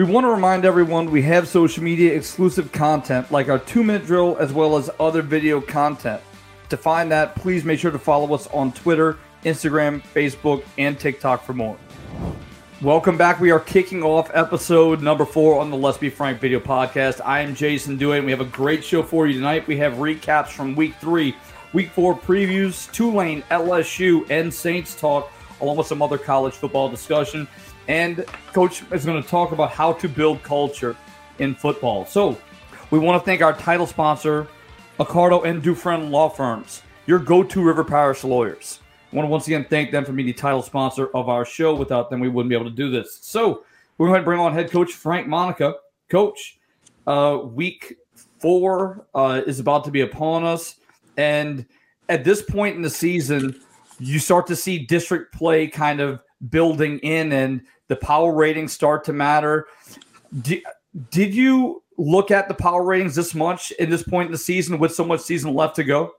We want to remind everyone we have social media exclusive content like our two minute drill as well as other video content. To find that, please make sure to follow us on Twitter, Instagram, Facebook, and TikTok for more. Welcome back. We are kicking off episode number four on the Let's Be Frank video podcast. I am Jason Duhe, and we have a great show for you tonight. We have recaps from week three, week four previews, Tulane, LSU, and Saints talk, along with some other college football discussion. And Coach is going to talk about how to build culture in football. So we want to thank our title sponsor, Accardo and Dufresne Law Firms, your go to River Parish lawyers. I want to once again thank them for being the title sponsor of our show. Without them, we wouldn't be able to do this. So we're going to bring on head coach Frank Monica. Coach, uh, week four uh, is about to be upon us. And at this point in the season, you start to see district play kind of building in and the power ratings start to matter. Did, did you look at the power ratings this much in this point in the season with so much season left to go?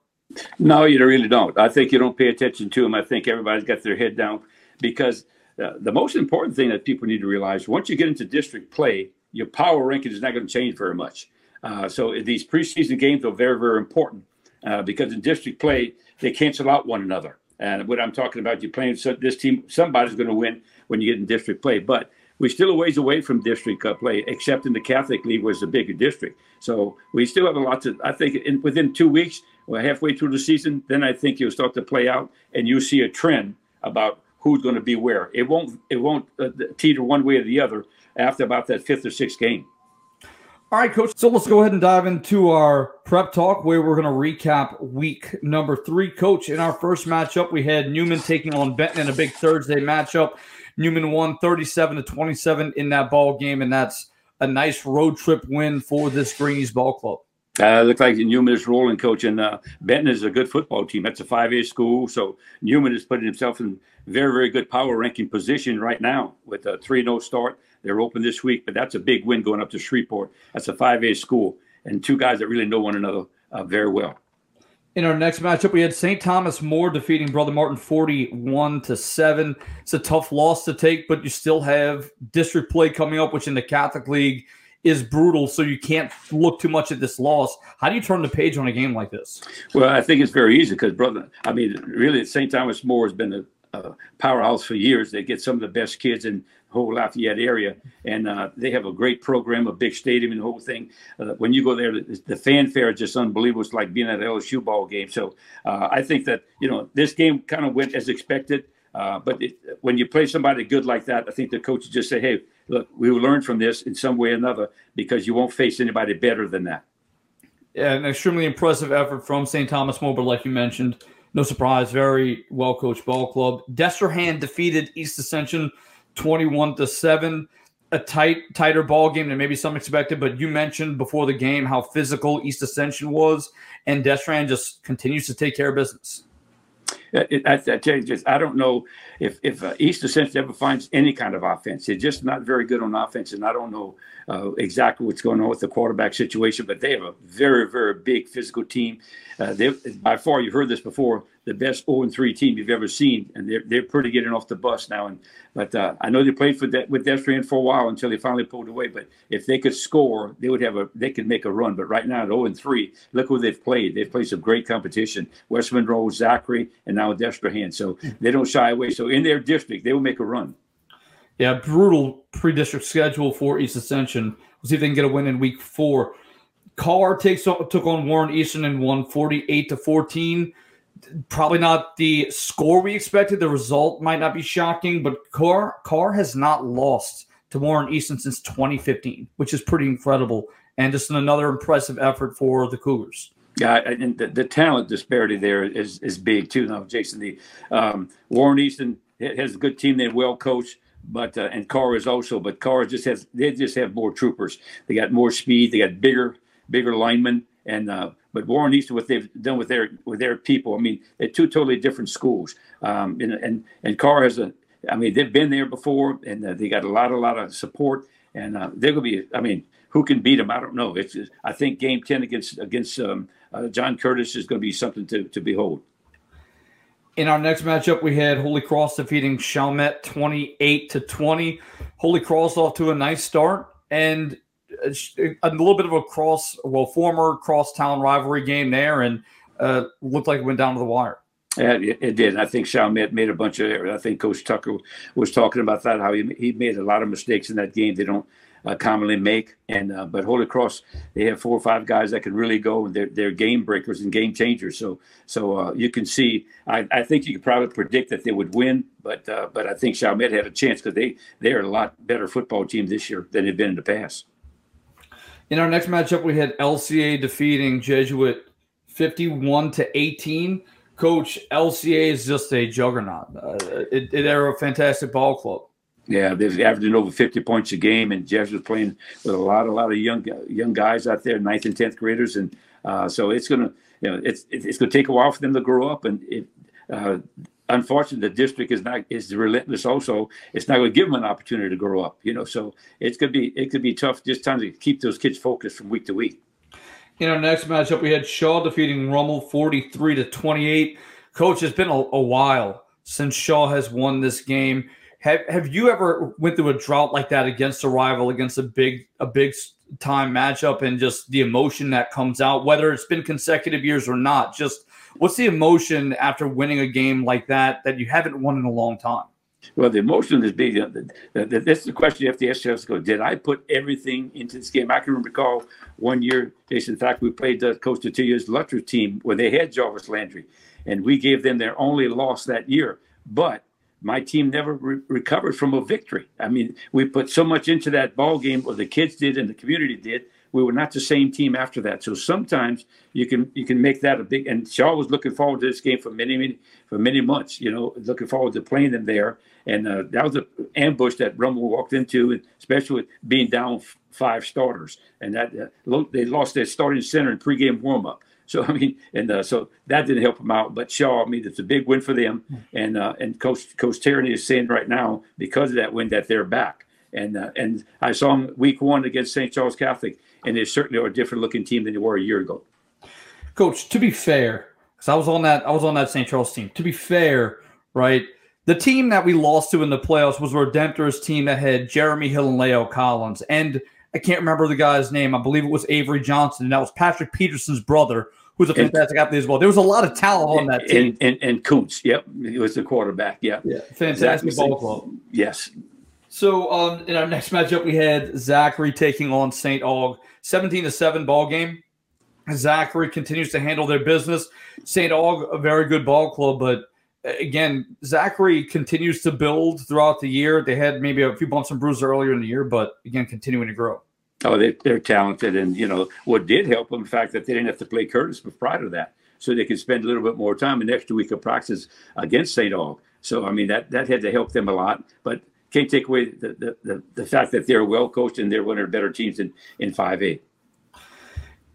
No, you really don't. I think you don't pay attention to them. I think everybody's got their head down because uh, the most important thing that people need to realize once you get into district play, your power ranking is not going to change very much. Uh, so these preseason games are very, very important uh, because in district play, they cancel out one another. And what I'm talking about, you're playing this team, somebody's going to win when you get in district play. But we're still a ways away from district uh, play, except in the Catholic League, was a bigger district. So we still have a lot to. I think in, within two weeks, we're halfway through the season. Then I think you'll start to play out, and you'll see a trend about who's going to be where. It won't. It won't uh, teeter one way or the other after about that fifth or sixth game. All right, coach. So let's go ahead and dive into our prep talk where we're going to recap week number three. Coach, in our first matchup, we had Newman taking on Benton in a big Thursday matchup. Newman won 37 to 27 in that ball game, and that's a nice road trip win for this Greenies ball club. Uh, looks like Newman is rolling, coach, and uh, Benton is a good football team. That's a 5A school, so Newman is putting himself in very, very good power ranking position right now with a 3 0 start. They're open this week, but that's a big win going up to Shreveport. That's a 5A school, and two guys that really know one another uh, very well. In our next matchup, we had St. Thomas More defeating Brother Martin 41 to 7. It's a tough loss to take, but you still have district play coming up, which in the Catholic League is brutal, so you can't look too much at this loss. How do you turn the page on a game like this? Well, I think it's very easy because, brother, I mean, really, St. Thomas More has been a, a powerhouse for years. They get some of the best kids in whole Lafayette area, and uh, they have a great program, a big stadium, and the whole thing. Uh, when you go there, the, the, fanfare is just unbelievable. It's like being at an LSU ball game. So uh, I think that you know this game kind of went as expected. Uh, but it, when you play somebody good like that, I think the coaches just say, "Hey, look, we will learn from this in some way or another because you won't face anybody better than that." Yeah, an extremely impressive effort from St. Thomas More, but like you mentioned, no surprise, very well coached ball club. Destrehan defeated East Ascension 21 to 7 a tight tighter ball game than maybe some expected but you mentioned before the game how physical east ascension was and Destrehan just continues to take care of business I, tell you, I don't know if if uh, East Ascension ever finds any kind of offense. They're just not very good on offense, and I don't know uh, exactly what's going on with the quarterback situation. But they have a very very big physical team. Uh, they by far you've heard this before the best 0 3 team you've ever seen, and they're they're pretty getting off the bus now. And but uh, I know they played for that with Destrehan for a while until they finally pulled away. But if they could score, they would have a they could make a run. But right now at 0 3, look who they've played. They've played some great competition: West Monroe, Zachary, and now Destrehan. So they don't shy away. So in their district, they will make a run. Yeah, brutal pre-district schedule for East Ascension. We'll see if they can get a win in week four. Karr takes took on Warren Easton and won 48 to 14 probably not the score we expected. The result might not be shocking, but Karr Karr has not lost to Warren Easton since 2015, which is pretty incredible, and just another impressive effort for the Cougars. Yeah, and the, the talent disparity there is is big too. Now, Jason, the um, Warren Easton has a good team. They're well coached, but uh, and Karr is also, but Karr just has they just have more troopers. They got more speed. They got bigger bigger linemen, and uh, but Warren Easton, what they've done with their with their people, I mean, they're two totally different schools. Um, and and and Karr has a, I mean, they've been there before, and uh, they got a lot a lot of support, and uh, they're gonna be. I mean, who can beat them? I don't know. It's I think Game Ten against against um, uh, John Curtis is going to be something to to behold. In our next matchup, we had Holy Cross defeating Chalmette 28 to 20. Holy Cross off to a nice start and a little bit of a cross, well, former crosstown rivalry game there, and uh, looked like it went down to the wire. Yeah, it did. I think Chalmette made a bunch of errors. I think Coach Tucker was talking about that, how he, he made a lot of mistakes in that game they don't uh, commonly make. And uh, But Holy Cross, they have four or five guys that can really go, and they're, they're game breakers and game changers. So so uh, you can see, I, I think you could probably predict that they would win, but uh, but I think Chalmette had a chance because they, they're a lot better football team this year than they've been in the past. In our next matchup, we had LCA defeating Jesuit 51 to 18. Coach, LCA is just a juggernaut. Uh, it, they're a fantastic ball club. Yeah, they're averaging over 50 points a game, and Jesuit's playing with a lot, a lot of young, young guys out there, ninth and tenth graders, and uh, so it's gonna, you know, it's it's gonna take a while for them to grow up, and it, uh, unfortunately, the district is not is relentless. Also, it's not going to give them an opportunity to grow up. You know, so it's gonna be it could be tough just trying to keep those kids focused from week to week. In our next matchup, we had Shaw defeating Rummel 43 to 28. Coach, it's been a, a while since Shaw has won this game. Have Have you ever went through a drought like that against a rival, against a big a big time matchup, and just the emotion that comes out, whether it's been consecutive years or not? Just what's the emotion after winning a game like that that you haven't won in a long time? Well, the emotion is big. That's the question you have to ask yourself. Did I put everything into this game? I can recall one year, Jason. In fact, we played the Coach Detillier's Lutcher team where they had Jarvis Landry, and we gave them their only loss that year. But my team never re- recovered from a victory. I mean, we put so much into that ball game, or the kids did, and the community did. We were not the same team after that. So sometimes you can you can make that a big. And Shaw was looking forward to this game for many many for many months. You know, looking forward to playing them there. And uh, that was an ambush that Rummel walked into, especially with being down five starters. And that uh, they lost their starting center in pregame warmup. So I mean, and uh, so that didn't help them out. But Shaw, I mean, it's a big win for them. And uh, and Coach Coach Tierney is saying right now because of that win that they're back. And uh, and I saw them week one against St. Charles Catholic, and they certainly are a different looking team than they were a year ago. Coach, to be fair, because I was on that I was on that St. Charles team. To be fair, right the team that we lost to in the playoffs was a Redemptorist team that had Jeremy Hill and Leo Collins. And I can't remember the guy's name. I believe it was Avery Johnson. And that was Patrick Peterson's brother, who's a fantastic and, athlete as well. There was a lot of talent on that team. And, and, and Kuntz, yep. He was the quarterback. Yeah. Yeah. Fantastic exactly. ball club. Yes. So um, in our next matchup, we had Zachary taking on St. Aug. 17 to 7 ball game. Zachary continues to handle their business. St. Aug, a very good ball club, but again, Zachary continues to build throughout the year. They had maybe a few bumps and bruises earlier in the year, but again, continuing to grow. Oh, they, they're talented. And, you know, what did help them, the fact that they didn't have to play Curtis prior to that. So they could spend a little bit more time an extra week of practice against St. Aug. So, I mean, that, that had to help them a lot. But can't take away the, the, the, the fact that they're well coached and they're one of the better teams in, in 5A.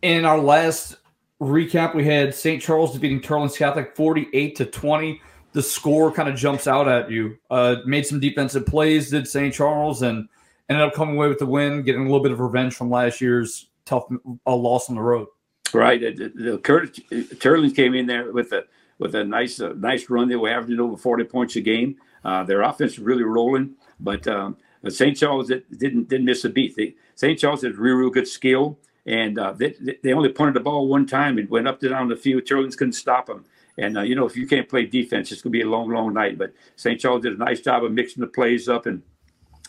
In our last recap, we had St. Charles defeating Teurlings Catholic 48 to 20 the score kind of jumps out at you. Uh, made some defensive plays, did St. Charles, and ended up coming away with the win, getting a little bit of revenge from last year's tough uh, loss on the road. Right. The, the Teurlings came in there with a with a nice uh, nice run. They were averaging over forty points a game. Uh, their offense really rolling, but um, St. Charles didn't didn't miss a beat. St. Charles had real real good skill, and uh, they, they only punted the ball one time and went up and down the field. Teurlings couldn't stop them. And uh, you know, if you can't play defense, it's going to be a long, long night. But St. Charles did a nice job of mixing the plays up and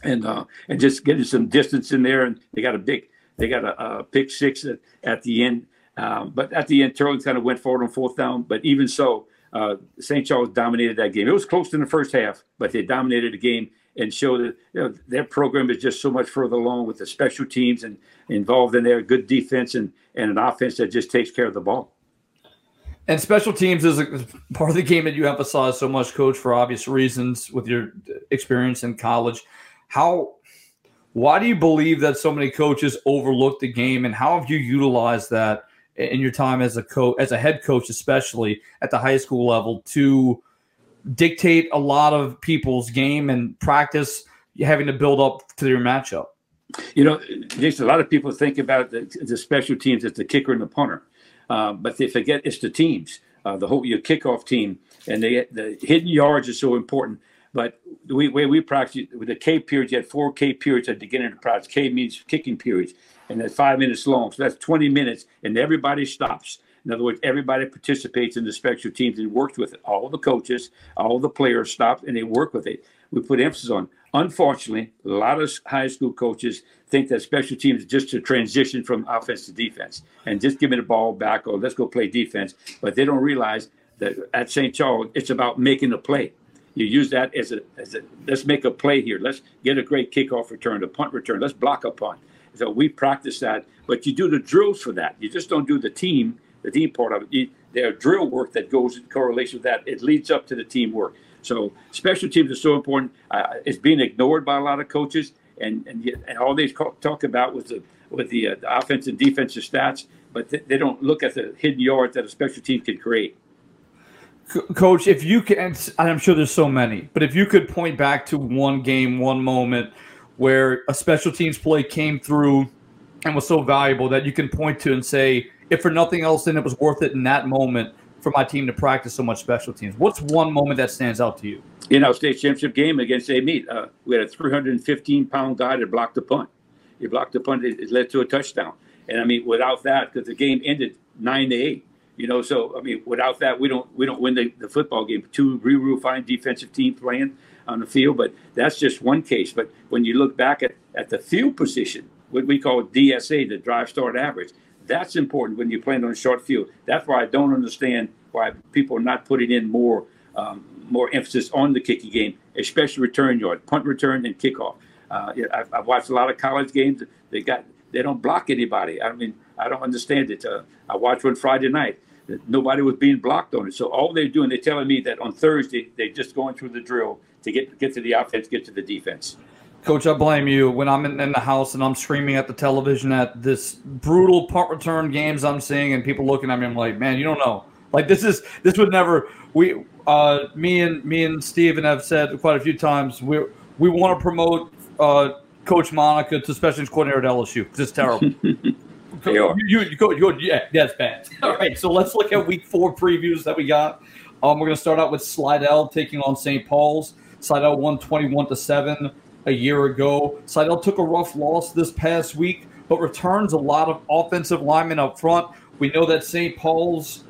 and uh, and just getting some distance in there. And they got a big, they got a, a pick six at, at the end. Um, but at the end, Teurlings kind of went forward on fourth down. But even so, uh, St. Charles dominated that game. It was close in the first half, but they dominated the game and show that you know, their program is just so much further along with the special teams and involved in their good defense and, and an offense that just takes care of the ball. And special teams is a part of the game that you emphasize so much, coach, for obvious reasons with your experience in college. How, why do you believe that so many coaches overlook the game, and how have you utilized that in your time as a coach, as a head coach, especially at the high school level, to dictate a lot of people's game and practice, having to build up to your matchup? You know, Jason, a lot of people think about the, the special teams as the kicker and the punter uh, but they forget it's the teams. uh, the whole your kickoff team, and they, the hidden yards is so important. But the way we practice with the K periods, you had four K periods at the beginning of the practice. K means kicking periods, and that's five minutes long. So that's 20 minutes, and everybody stops. In other words, everybody participates in the special teams and works with it. All the coaches, all the players stop and they work with it. We put emphasis on. Unfortunately, a lot of high school coaches think that special teams is just a transition from offense to defense and just give me the ball back or let's go play defense. But they don't realize that at St. Charles, it's about making a play. You use that as a, as a let's make a play here. Let's get a great kickoff return, a punt return. Let's block a punt. So we practice that, but you do the drills for that. You just don't do the team, the team part of it. You, are drill work that goes in correlation with that. It leads up to the teamwork. So special teams are so important. Uh, it's being ignored by a lot of coaches, and and, and all they talk about was the with the, uh, the offensive and defensive stats, but th- they don't look at the hidden yards that a special team can create. Coach, if you can, I'm sure there's so many, but if you could point back to one game, one moment where a special teams play came through and was so valuable that you can point to and say, if for nothing else, then it was worth it in that moment for my team to practice so much special teams. What's one moment that stands out to you? In our state championship game against Amite, uh, we had a 315 pound guy that blocked the punt. He blocked the punt, it, it led to a touchdown. And I mean, without that, because the game ended nine to eight, you know. So I mean, without that, we don't we don't win the, the football game. Two real fine defensive team playing on the field, but that's just one case. But when you look back at, at the field position, what we call DSA, the drive start average, that's important when you're playing on a short field. That's why I don't understand why people are not putting in more um, more emphasis on the kicking game, especially return yard, punt return, and kickoff. Uh, I've, I've, watched a lot of college games. They got they don't block anybody. I mean, I don't understand it. Uh, I watched one Friday night. Nobody was being blocked on it. So all they're doing, they're telling me that on Thursday they're just going through the drill to get get to the offense, get to the defense. Coach, I blame you when I'm in, in, the house and I'm screaming at the television at this brutal punt return games I'm seeing, and people looking at me. I'm like, man, you don't know. Like this is this would never. We, uh, me and me and Steven have said quite a few times we we want to promote uh, Coach Monica to special coordinator at LSU because it's terrible. you, you, you, you yeah, that's bad. All right, so let's look at week four previews that we got. Um, we're going to start out with Slidell taking on St. Paul's. Slidell won 21 to 7 a year ago. Slidell took a rough loss this past week, but returns a lot of offensive linemen up front. We know that St. Paul's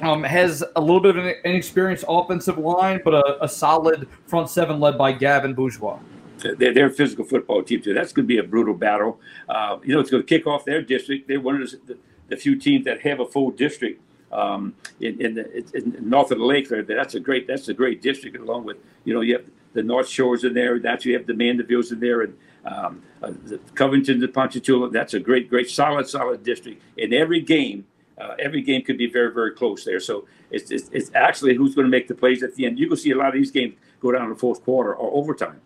um, has a little bit of an inexperienced offensive line, but a, a solid front seven led by Gavin Bourgeois. They're, they're, a physical football team too. That's going to be a brutal battle. Uh, you know, it's going to kick off their district. They're one of the, the few teams that have a full district um, in, in, the, in, north of the lake. There, that's a great that's a great district. Along with you know you have the North Shores in there. That's you have the Mandevilles in there, and um, uh, the Covington, the Ponchatoula. That's a great, great, solid, solid district. In every game, uh, every game could be very, very close there. So it's, it's, it's actually who's going to make the plays at the end. You can see a lot of these games go down in the fourth quarter or overtime.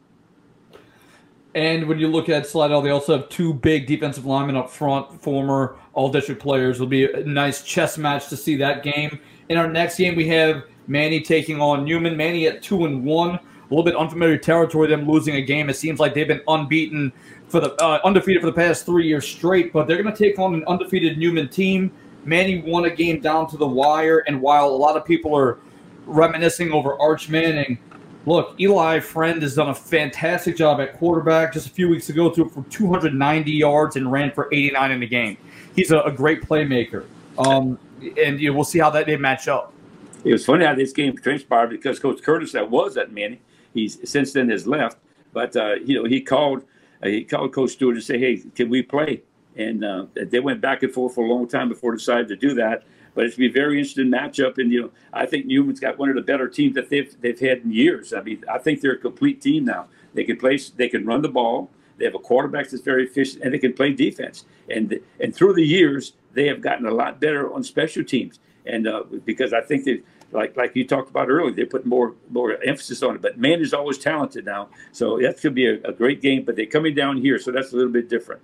And when you look at Slidell, they also have two big defensive linemen up front, former all district players. It'll be a nice chess match to see that game. In our next game, we have Many taking on Newman. Many at two and one. A little bit unfamiliar territory, them losing a game. It seems like they've been unbeaten for the uh, undefeated for the past three years straight, but they're going to take on an undefeated Newman team. Many won a game down to the wire, and while a lot of people are reminiscing over Arch Manning, look, Eli Friend has done a fantastic job at quarterback. Just a few weeks ago, threw for 290 yards and ran for 89 in the game. He's a, a great playmaker, um, and you know, we'll see how that they match up. It was funny how this game transpired because Coach Curtis, that was at Many, he's since then has left. But uh, you know, he called uh, he called Coach Stewart to say, "Hey, can we play?" And uh, they went back and forth for a long time before decided to do that. But it's be a very interesting matchup, and you know, I think Newman's got one of the better teams that they've they've had in years. I mean, I think they're a complete team now. They can play, they can run the ball. They have a quarterback that's very efficient, and they can play defense. And and through the years, they have gotten a lot better on special teams. And uh, because I think they like like you talked about earlier, they put more more emphasis on it. But man is always talented now, so that could be a, a great game. But they're coming down here, so that's a little bit different.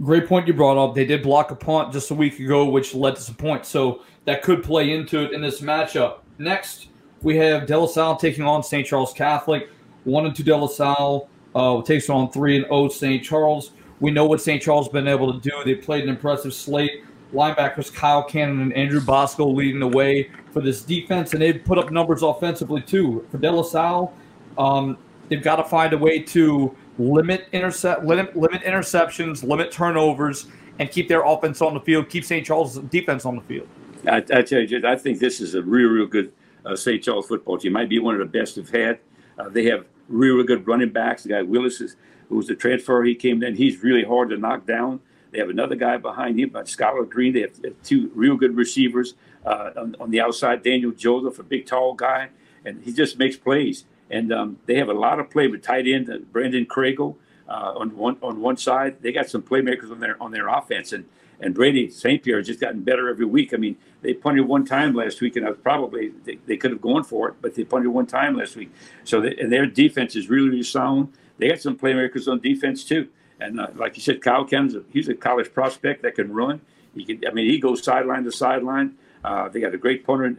Great point you brought up. They did block a punt just a week ago, which led to some points. So that could play into it in this matchup. Next, we have De La Salle taking on St. Charles Catholic. One and two De La Salle uh, takes on three and O oh St. Charles. We know what St. Charles has been able to do. They played an impressive slate linebackers Kyle Cannon and Andrew Bosco leading the way for this defense, and they've put up numbers offensively too. For De La Salle, um, they've got to find a way to limit intercept, limit, limit interceptions, limit turnovers, and keep their offense on the field, keep St. Charles' defense on the field. I, I tell you, I think this is a real, real good uh, St. Charles football team. Might be one of the best they've had. Uh, they have real, real good running backs. The guy Willis is, who was a transfer, he came in. He's really hard to knock down. They have another guy behind him, but Skylar Green. They have two real good receivers uh, on, on, the outside. Daniel Joseph, a big, tall guy, and he just makes plays. And um, they have a lot of play with tight end uh, Brandon Craigle uh, on one on one side. They got some playmakers on their on their offense, and and Brady St. Pierre has just gotten better every week. I mean, they punted one time last week, and I was probably they, they could have gone for it, but they punted one time last week. So they, and their defense is really, really sound. They got some playmakers on defense too. And uh, like you said, Kyle Ken's a, he's a college prospect that can run. He can, I mean, he goes sideline to sideline. Uh, they got a great punter,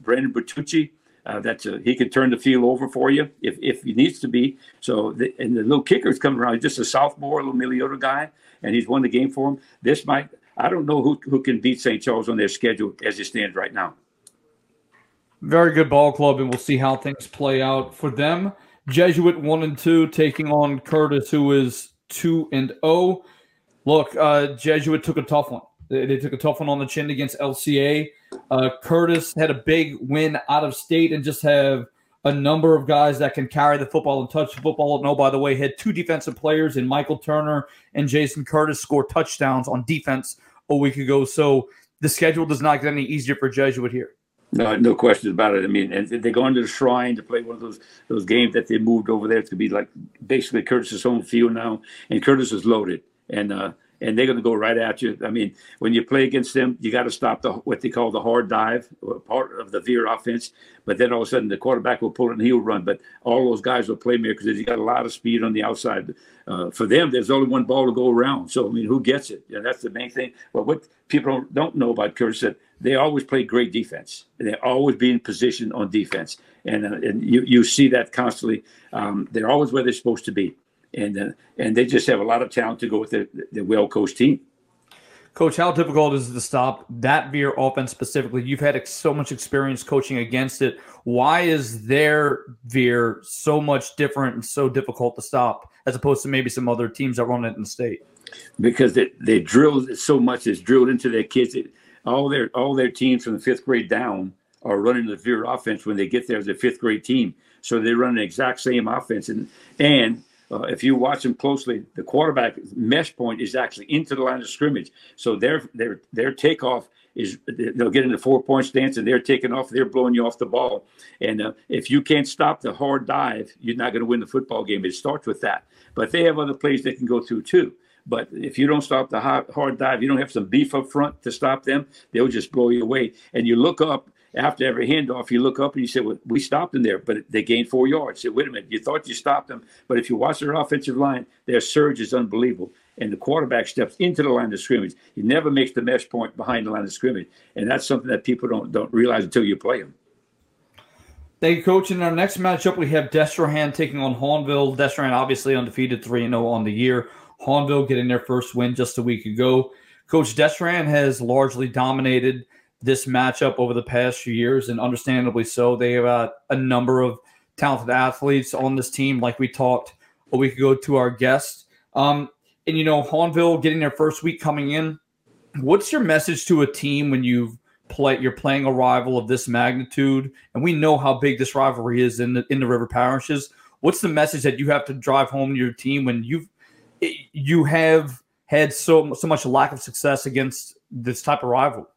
Brandon Bertucci. Uh, that's a, he can turn the field over for you if, if he needs to be. So the, and the little kicker is coming around. Just a sophomore, a little Mariota guy, and he's won the game for him. This might I don't know who who can beat St. Charles on their schedule as it stands right now. Very good ball club, and we'll see how things play out for them. Jesuit one and two taking on Curtis, who is two and zero. Oh. Look, uh, Jesuit took a tough one. They, they, took a tough one on the chin against LCA. Uh, Curtis had a big win out of state and just have a number of guys that can carry the football and touch the football. No, by the way, had two defensive players in Michael Turner and Jason Curtis score touchdowns on defense a week ago. So the schedule does not get any easier for Jesuit here. No, no questions about it. I mean, and they go into the Shrine to play one of those those games that they moved over there to be like basically Curtis's home field now, and Curtis is loaded, and uh, and they're going to go right at you. I mean, when you play against them, you got to stop the what they call the hard dive, part of the veer offense. But then all of a sudden, the quarterback will pull it and he'll run. But all those guys will play me because You got a lot of speed on the outside. Uh, for them, there's only one ball to go around. So I mean, who gets it? Yeah, that's the main thing. But what people don't know about Curtis is that they always play great defense. They always be in position on defense, and uh, and you you see that constantly. Um, they're always where they're supposed to be and uh, and they just have a lot of talent to go with the, the well coached team. Coach, how difficult is it to stop that Veer offense specifically? You've had so much experience coaching against it. Why is their Veer so much different and so difficult to stop as opposed to maybe some other teams that run it in the state? Because they, they drilled so much, it's drilled into their kids. It, all their all their teams from the fifth grade down are running the Veer offense when they get there as a fifth grade team. So they run the exact same offense, and and uh, if you watch them closely, the quarterback mesh point is actually into the line of scrimmage. So their their their takeoff is they'll get into four point stance and they're taking off. They're blowing you off the ball. And uh, if you can't stop the hard dive, you're not going to win the football game. It starts with that. But they have other plays they can go through too. But if you don't stop the hard dive, you don't have some beef up front to stop them. They'll just blow you away. And you look up after every handoff, you look up and you say, well, we stopped them there, but they gained four yards. Say, wait a minute, you thought you stopped them, but if you watch their offensive line, their surge is unbelievable. And the quarterback steps into the line of scrimmage. He never makes the mesh point behind the line of scrimmage, and that's something that people don't don't realize until you play them. Thank you, Coach. In our next matchup, we have Destrehan taking on Hahnville. Destrehan obviously undefeated 3 0 on the year. Hahnville getting their first win just a week ago. Coach Destrehan has largely dominated – this matchup over the past few years, and understandably so. They have uh, a number of talented athletes on this team, like we talked a week ago to our guest. Um, and you know, Hahnville getting their first week coming in. What's your message to a team when you've play you're playing a rival of this magnitude, and we know how big this rivalry is in the in the river parishes? What's the message that you have to drive home to your team when you've you have had so so much lack of success against this type of rival?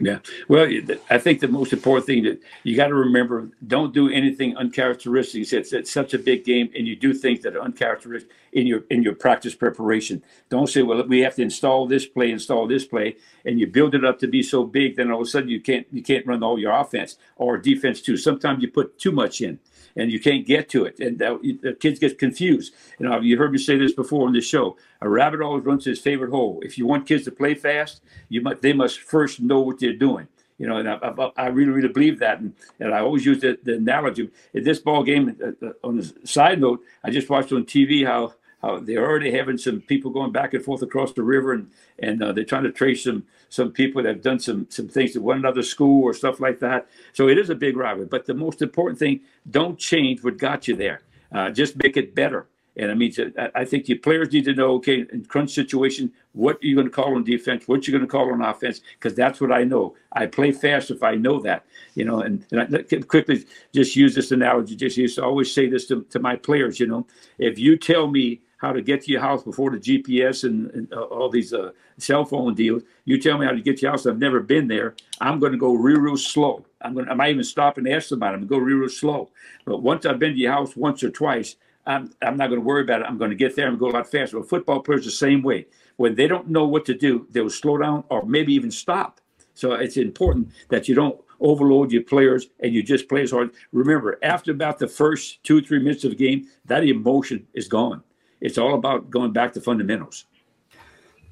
Yeah. Well, I think the most important thing that you got to remember don't do anything uncharacteristic. It's, it's such a big game, and you do things that are uncharacteristic in your in your practice preparation. Don't say, "Well, we have to install this play, install this play," and you build it up to be so big. Then all of a sudden, you can't you can't run all your offense or defense too. Sometimes you put too much in and you can't get to it. And that, the kids get confused. You know, you've heard me say this before on the show. A rabbit always runs to his favorite hole. If you want kids to play fast, you must, they must first know what they're doing. You know, and I, I, I really, really believe that. And, and I always use the, the analogy. In this ball game, uh, uh, on the side note, I just watched on TV how how they're already having some people going back and forth across the river, and and uh, they're trying to trace some some people that have done some some things at one another school or stuff like that. So it is a big rivalry. But the most important thing, don't change what got you there. Uh, just make it better. And I mean, I think your players need to know, okay, in crunch situation, what are you going to call on defense? What you're going to call on offense? Because that's what I know. I play fast if I know that, you know. And, and I quickly just use this analogy. Just used to always say this to, to my players, you know, if you tell me how to get to your house before the GPS and, and uh, all these uh, cell phone deals, you tell me how to get to your house. I've never been there. I'm going to go real, real slow. I'm going. To, I might even stop and ask somebody. I'm going to go real, real slow. But once I've been to your house once or twice I'm, I'm not going to worry about it. I'm going to get there and go a lot faster. But football players the same way. When they don't know what to do, they will slow down or maybe even stop. So it's important that you don't overload your players and you just play as hard. Remember, after about the first two, three minutes of the game, that emotion is gone. It's all about going back to fundamentals.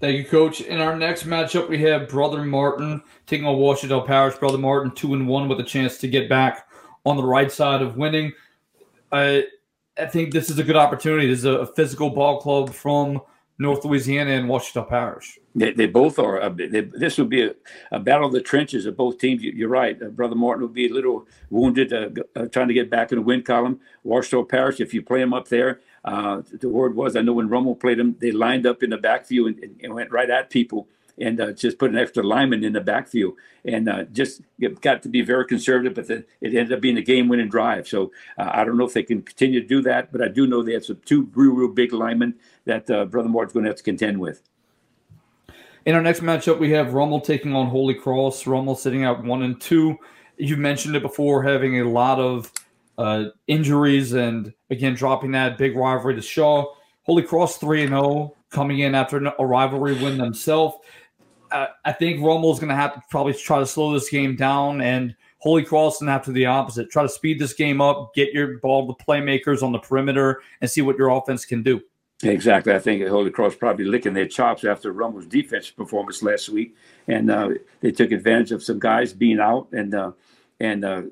Thank you, Coach. In our next matchup, we have Brother Martin taking on Ouachita Parish. Brother Martin, two and one, with a chance to get back on the right side of winning. Uh, I think this is a good opportunity. This is a physical ball club from North Louisiana and Ouachita Parish. They, they both are. They, this would be a, a, battle of the trenches of both teams. You, are right. Uh, Brother Martin will be a little wounded, uh, uh, trying to get back in the win column. Ouachita Parish, if you play them up there, uh, the word was I know when Rummel played them, they lined up in the backfield and, and, and went right at people and uh, just put an extra lineman in the backfield and uh, just got to be very conservative. But it ended up being a game-winning drive. So uh, I don't know if they can continue to do that, but I do know they have some two real, real big linemen that uh, Brother Martin's going to have to contend with. In our next matchup, we have Rummel taking on Holy Cross. Rummel sitting out one and two. You mentioned it before, having a lot of uh, injuries and again dropping that big rivalry to Shaw. Holy Cross three and zero oh, coming in after a rivalry win themselves. I think Rummel's going to have to probably try to slow this game down, and Holy Cross and do the opposite. Try to speed this game up, get your ball to playmakers on the perimeter, and see what your offense can do. Exactly. I think Holy Cross probably licking their chops after Rummel's defensive performance last week, and uh, they took advantage of some guys being out, and uh, and uh,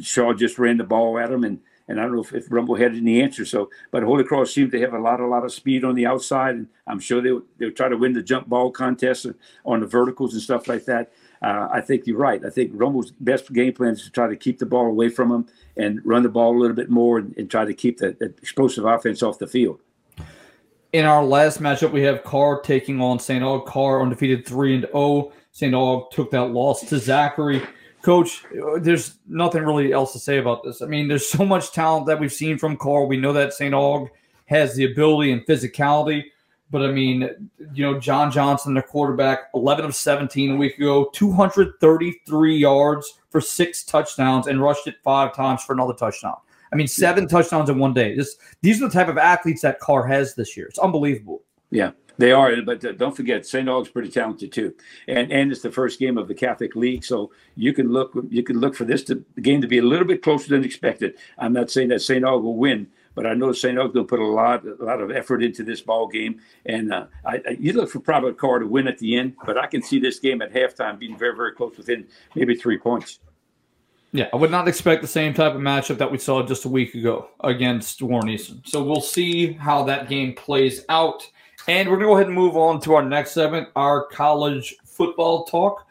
Shaw just ran the ball at him, and and I don't know if, if Rummel had any answer. So, but Holy Cross seemed to have a lot, a lot of speed on the outside, and I'm sure they they'll try to win the jump ball contest on the verticals and stuff like that. Uh, I think you're right. I think Rummel's best game plan is to try to keep the ball away from him and run the ball a little bit more and, and try to keep the, the, explosive offense off the field. In our last matchup, we have Karr taking on St. Aug. Karr undefeated three and zero. Oh. St. Aug took that loss to Zachary. Coach, there's nothing really else to say about this. I mean, there's so much talent that we've seen from Karr. We know that St. Aug has the ability and physicality. But I mean, you know, John Johnson, the quarterback, 11 of 17 a week ago, 233 yards for six touchdowns and rushed it five times for another touchdown. I mean, seven touchdowns in one day. This, these are the type of athletes that Karr has this year. It's unbelievable. Yeah. They are, but uh, don't forget, St. Aug's pretty talented too, and and it's the first game of the Catholic League, so you can look you can look for this to, game to be a little bit closer than expected. I'm not saying that St. Aug will win, but I know St. Aug will put a lot a lot of effort into this ball game, and uh, I, I, you look for probably Karr to win at the end, but I can see this game at halftime being very very close, within maybe three points. Yeah, I would not expect the same type of matchup that we saw just a week ago against Warren Easton. So we'll see how that game plays out. And we're going to go ahead and move on to our next segment, our college football talk.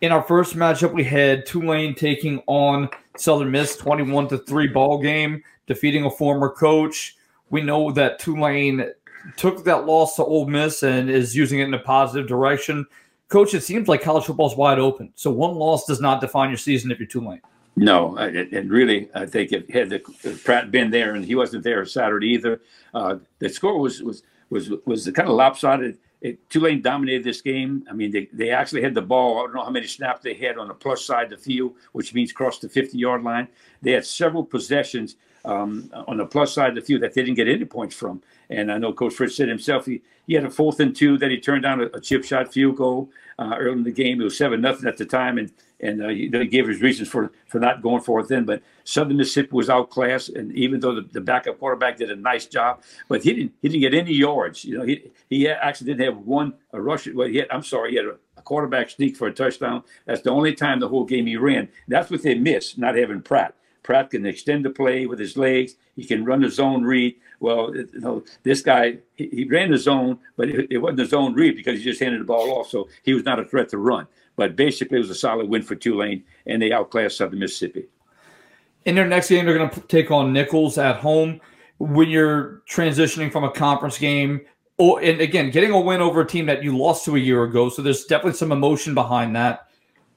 In our first matchup, we had Tulane taking on Southern Miss, 21 to 3 ball game, defeating a former coach. We know that Tulane took that loss to Ole Miss and is using it in a positive direction. Coach, it seems like college football is wide open. So one loss does not define your season if you're Tulane. No, and really, I think if had the Pratt been there and he wasn't there Saturday either, uh, the score was was was was the kind of lopsided. It, Tulane dominated this game. I mean, they, they actually had the ball. I don't know how many snaps they had on the plus side of the field, which means cross the 50 yard line. They had several possessions um, on the plus side of the field that they didn't get any points from. And I know Coach Fritz said himself he, he had a fourth and two that he turned down a, a chip shot field goal uh, early in the game. It was seven nothing at the time, and and uh, he, he, gave his reasons for for not going for it then. But Southern Mississippi was outclassed, and even though the, the backup quarterback did a nice job, but he didn't he didn't get any yards. You know, he he actually didn't have one a rush. Well, he had, I'm sorry, he had a, a quarterback sneak for a touchdown. That's the only time the whole game he ran. That's what they missed, not having Pratt. Pratt can extend the play with his legs. He can run the zone read. Well, you know, this guy he, he ran the zone, but it, it wasn't a zone read because he just handed the ball off, so he was not a threat to run. But basically, it was a solid win for Tulane, and they outclassed Southern Mississippi. In their next game, they're going to take on Nicholls at home. When you're transitioning from a conference game, oh, and again, getting a win over a team that you lost to a year ago, so there's definitely some emotion behind that.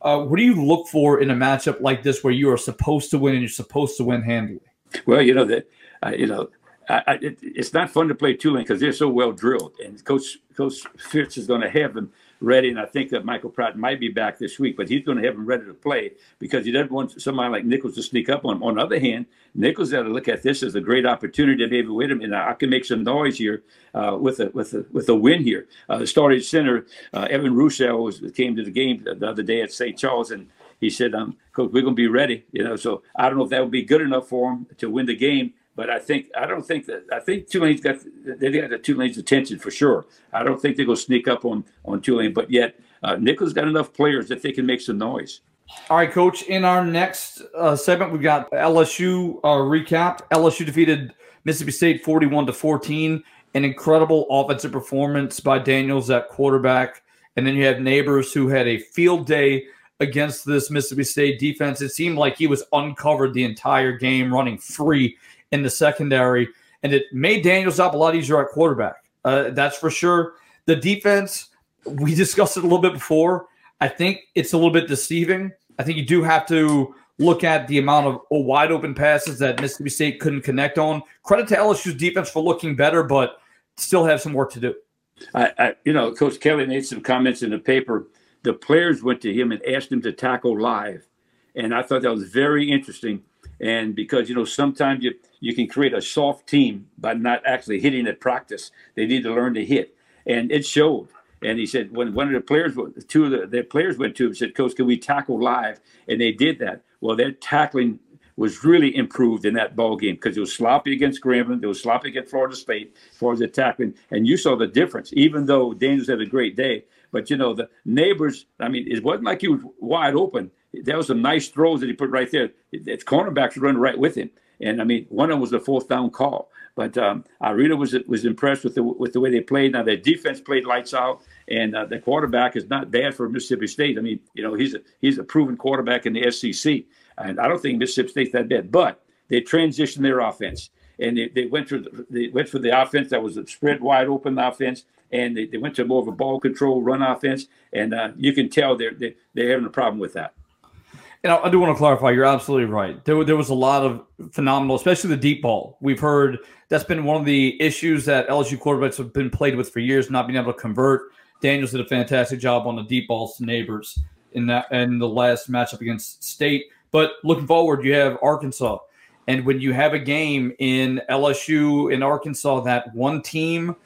Uh, what do you look for in a matchup like this where you are supposed to win and you're supposed to win handily? Well, you know that uh, you know I, it, it's not fun to play Tulane because they're so well drilled, and Coach Coach Fritz is going to have them ready. And I think that Michael Pratt might be back this week, but he's going to have them ready to play because he doesn't want somebody like Nicholls to sneak up on him. On the other hand, Nicholls got to look at this as a great opportunity to maybe wait a minute. I can make some noise here uh, with a with a with a win here. Uh, the starting center uh, Evan Roussel was, came to the game the other day at St. Charles and. He said, um, "Coach, we're going to be ready." You know, so I don't know if that would be good enough for him to win the game but I think I don't think that I think Tulane's got they got the Tulane's attention for sure. I don't think they're going to sneak up on on Tulane, but yet uh, Nicholls got enough players that they can make some noise. All right, Coach. In our next uh, segment, we've got LSU uh, recap. LSU defeated Mississippi State forty-one to fourteen. An incredible offensive performance by Daniels at quarterback, and then you have Nabers who had a field day against this Mississippi State defense. It seemed like he was uncovered the entire game, running free in the secondary, and it made Daniels up a lot easier at quarterback. Uh, that's for sure. The defense, we discussed it a little bit before. I think it's a little bit deceiving. I think you do have to look at the amount of wide open passes that Mississippi State couldn't connect on. Credit to LSU's defense for looking better, but still have some work to do. I, I, you know, Coach Kelly made some comments in the paper. The players went to him and asked him to tackle live, and I thought that was very interesting. And because you know sometimes you you can create a soft team by not actually hitting at practice. They need to learn to hit, and it showed. And he said when one of the players, two of the, the players went to him, and said, "Coach, can we tackle live?" And they did that. Well, their tackling was really improved in that ball game because it was sloppy against Grambling, it was sloppy against Florida State as far as the tackling, and you saw the difference. Even though Daniels had a great day, but you know the Nabers. I mean, it wasn't like he was wide open. There was some nice throws that he put right there. Its cornerbacks run right with him. And I mean, one of them was a fourth down call. But um, I really was was impressed with the with the way they played. Now their defense played lights out, and uh, the quarterback is not bad for Mississippi State. I mean, you know, he's a he's a proven quarterback in the SEC, and I don't think Mississippi State's that bad. But they transitioned their offense, and they, they went the, they went for the offense that was a spread wide open offense, and they, they went to more of a ball control run offense, and uh, you can tell they're they, they're having a problem with that. And I do want to clarify, you're absolutely right. There, there was a lot of phenomenal, especially the deep ball. We've heard that's been one of the issues that LSU quarterbacks have been played with for years, not being able to convert. Daniels did a fantastic job on the deep balls to Nabers in that in the last matchup against State. But looking forward, you have Arkansas. And when you have a game in LSU in Arkansas that one team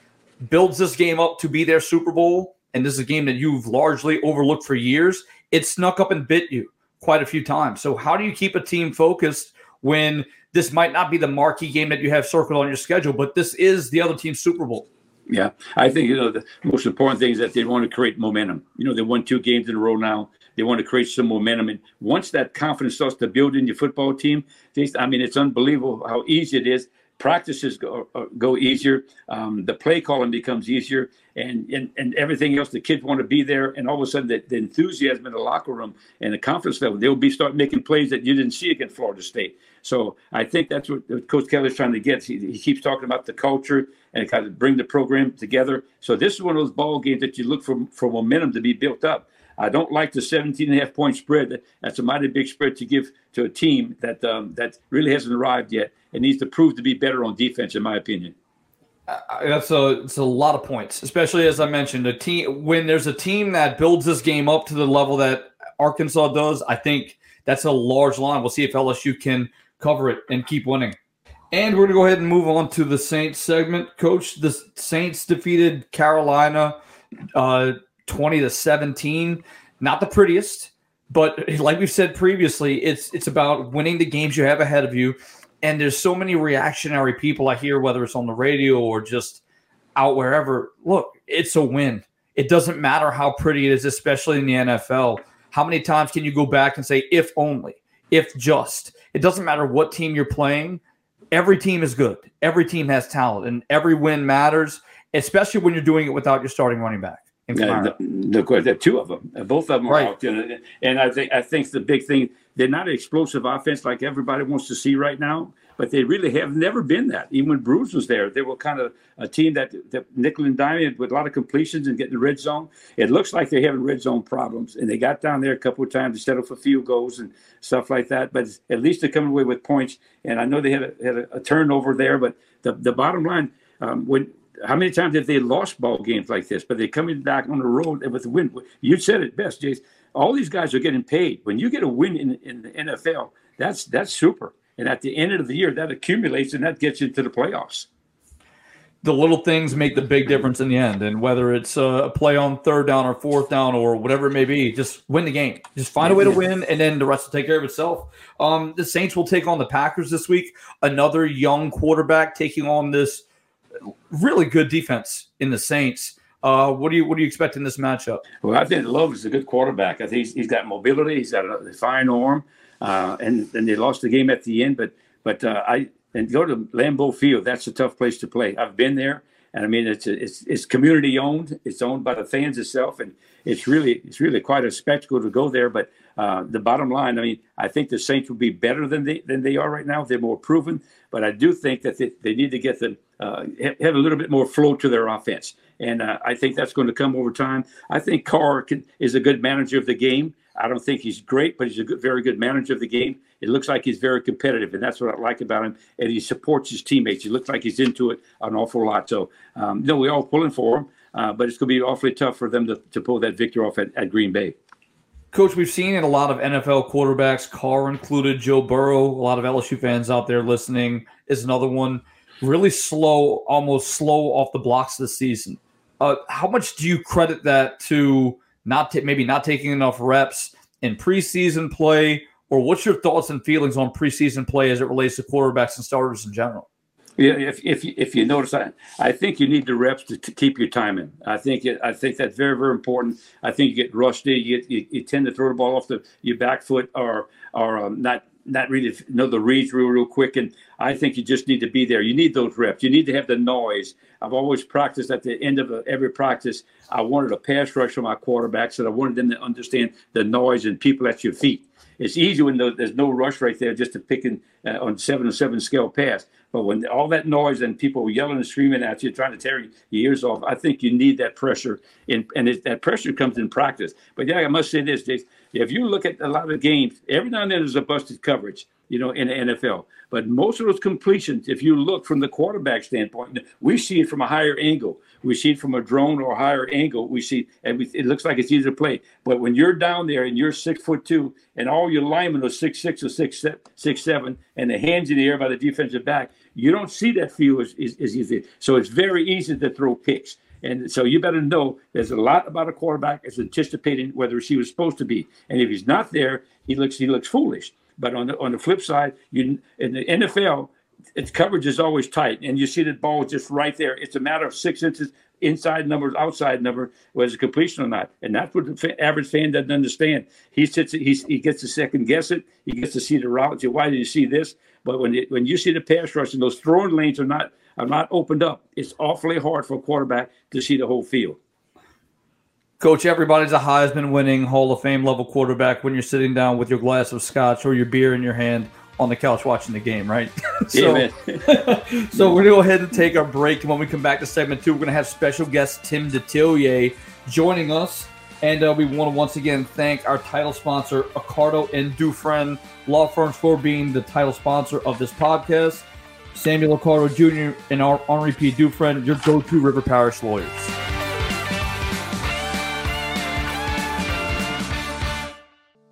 builds this game up to be their Super Bowl, and this is a game that you've largely overlooked for years, it snuck up and bit you quite a few times. So, how do you keep a team focused when this might not be the marquee game that you have circled on your schedule, but this is the other team's Super Bowl? Yeah, I think you know the most important thing is that they want to create momentum. You know, they won two games in a row now. They want to create some momentum, and once that confidence starts to build in your football team, I mean, it's unbelievable how easy it is practices go, uh, go easier. Um, the play calling becomes easier, and, and and everything else. The kids want to be there, and all of a sudden, the, the enthusiasm in the locker room and the confidence level, they'll be start making plays that you didn't see against Florida State. So I think that's what Coach Kelly's trying to get. He, he keeps talking about the culture and kind of bring the program together. So this is one of those ball games that you look for for momentum to be built up. I don't like the 17 and a half point spread. That's a mighty big spread to give to a team that um, that really hasn't arrived yet and needs to prove to be better on defense, in my opinion. That's a it's a lot of points, especially as I mentioned, a team when there's a team that builds this game up to the level that Arkansas does. I think that's a large line. We'll see if LSU can cover it and keep winning. And we're to go ahead and move on to the Saints segment. Coach, the Saints defeated Carolina uh, 20 to 17. Not the prettiest, but like we've said previously, it's it's about winning the games you have ahead of you. And there's so many reactionary people I hear, whether it's on the radio or just out wherever. Look, it's a win. It doesn't matter how pretty it is, especially in the NFL. How many times can you go back and say, if only? if just. It doesn't matter what team you're playing. Every team is good. Every team has talent, and every win matters, especially when you're doing it without your starting running back. Yeah, the, the, the, two of them, both of them right. are out. And, and I think I think the big thing they're not an explosive offense like everybody wants to see right now, but they really have never been that. Even when Bruce was there, they were kind of a team that, that nickel and dime with a lot of completions and getting the red zone. It looks like they're having red zone problems, and they got down there a couple of times to settle for field goals and stuff like that. But at least they're coming away with points. And I know they had a, had a, a turnover there, but the the bottom line, um, when how many times have they lost ball games like this? But they're coming back on the road with a win. You said it best, Jace all these guys are getting paid. When you get a win in, in the NFL, that's that's super. And at the end of the year, that accumulates and that gets you to the playoffs. The little things make the big difference in the end. And whether it's a play on third down or fourth down or whatever it may be, just win the game. Just find a way to win, and then the rest will take care of itself. Um, the Saints will take on the Packers this week. Another young quarterback taking on this really good defense in the Saints. Uh, what do you what do you expect in this matchup? Well, I think Love is a good quarterback. I think he's, he's got mobility. He's got a fine arm, uh, and and they lost the game at the end. But but uh, I and go to Lambeau Field. That's a tough place to play. I've been there, and I mean it's it's it's community owned. It's owned by the fans itself, and it's really it's really quite a spectacle to go there. But uh, the bottom line, I mean, I think the Saints will be better than they than they are right now. They're more proven, but I do think that they, they need to get them uh, have a little bit more flow to their offense and uh, I think that's going to come over time. I think Carr can, is a good manager of the game. I don't think he's great, but he's a good, very good manager of the game. It looks like he's very competitive, and that's what I like about him. And he supports his teammates. He looks like he's into it an awful lot. So, um, know, we're all pulling for him, uh, but it's going to be awfully tough for them to, to pull that victory off at, at Green Bay. Coach, we've seen in a lot of NFL quarterbacks, Carr included, Joe Burrow, a lot of LSU fans out there listening is another one. Really slow, almost slow off the blocks this season. Uh, how much do you credit that to not t- maybe not taking enough reps in preseason play, or what's your thoughts and feelings on preseason play as it relates to quarterbacks and starters in general? Yeah, if if if you notice, I, I think you need the reps to, to keep your timing. I think it, I think that's very very important. I think you get rusty. You, you, you tend to throw the ball off the your back foot or or um, not not really know the reads real, real quick. And I think you just need to be there. You need those reps. You need to have the noise. I've always practiced at the end of every practice. I wanted a pass rush for my quarterbacks, and I wanted them to understand the noise and people at your feet. It's easy when there's no rush right there just to pick in, uh, on seven or seven scale pass. But when all that noise and people yelling and screaming at you, trying to tear your ears off, I think you need that pressure. In, and it, that pressure comes in practice. But yeah, I must say this, Jace. If you look at a lot of games, every now and then there's a busted coverage, you know, in the NFL. But most of those completions, if you look from the quarterback standpoint, we see it from a higher angle. We see it from a drone or a higher angle. We see, and we, it looks like it's easy to play. But when you're down there and you're six foot two, and all your linemen are six six or six six seven, and the hands in the air by the defensive back, you don't see that field as, as, as easy. So it's very easy to throw picks. And so you better know there's a lot about a quarterback is anticipating whether he was supposed to be. And if he's not there, he looks he looks foolish. But on the on the flip side, you in the NFL, its coverage is always tight, and you see the ball just right there. It's a matter of six inches inside numbers, outside number, was a completion or not. And that's what the average fan doesn't understand. He sits, he's, he gets to second guess it. He gets to see the route. Why did you see this? But when it, when you see the pass rush and those throwing lanes are not are not opened up, it's awfully hard for a quarterback to see the whole field. Coach, everybody's a Heisman winning Hall of Fame level quarterback when you're sitting down with your glass of scotch or your beer in your hand on the couch watching the game, right? so, so we're going to go ahead and take our break. And when we come back to segment two, we're going to have special guest Tim Detillier joining us. And uh, we want to once again thank our title sponsor, Accardo and Dufresne Law Firms, for being the title sponsor of this podcast. Samuel Accardo Jr. and Henri P. Dufresne, your go to River Parish lawyers.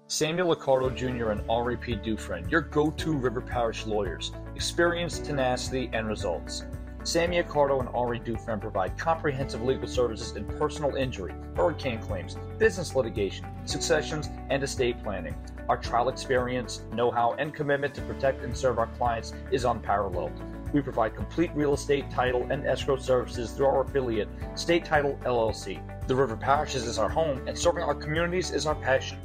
Samuel Accardo Jr. and Henri P. Dufresne, your go to River Parish lawyers. Experience, tenacity, and results. Sammy Accardo and Ari Dufresne provide comprehensive legal services in personal injury, hurricane claims, business litigation, successions, and estate planning. Our trial experience, know how, and commitment to protect and serve our clients is unparalleled. We provide complete real estate title and escrow services through our affiliate, State Title LLC. The River Parishes is our home, and serving our communities is our passion.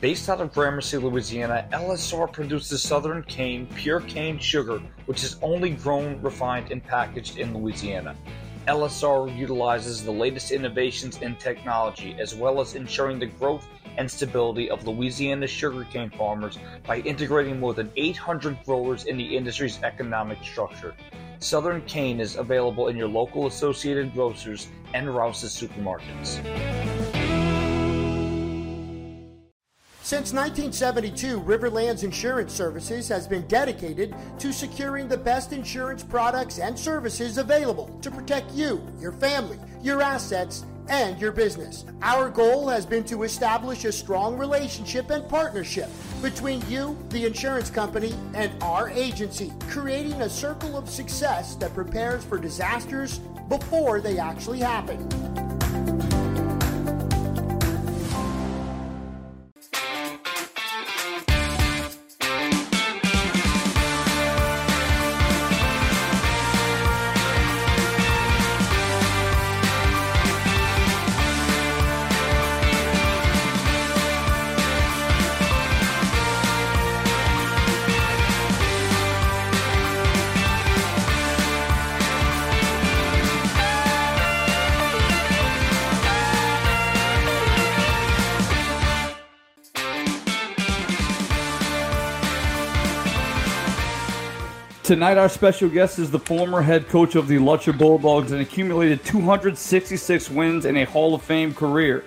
Based out of Gramercy, Louisiana, LSR produces Southern Cane pure cane sugar, which is only grown, refined, and packaged in Louisiana. LSR utilizes the latest innovations in technology as well as ensuring the growth and stability of Louisiana sugarcane farmers by integrating more than 800 growers in the industry's economic structure. Southern Cane is available in your local Associated Grocers and Rouse's supermarkets. Since 1972, Riverlands Insurance Services has been dedicated to securing the best insurance products and services available to protect you, your family, your assets, and your business. Our goal has been to establish a strong relationship and partnership between you, the insurance company, and our agency, creating a circle of success that prepares for disasters before they actually happen. Tonight, our special guest is the former head coach of the Lutcher Bulldogs and accumulated 266 wins in a Hall of Fame career.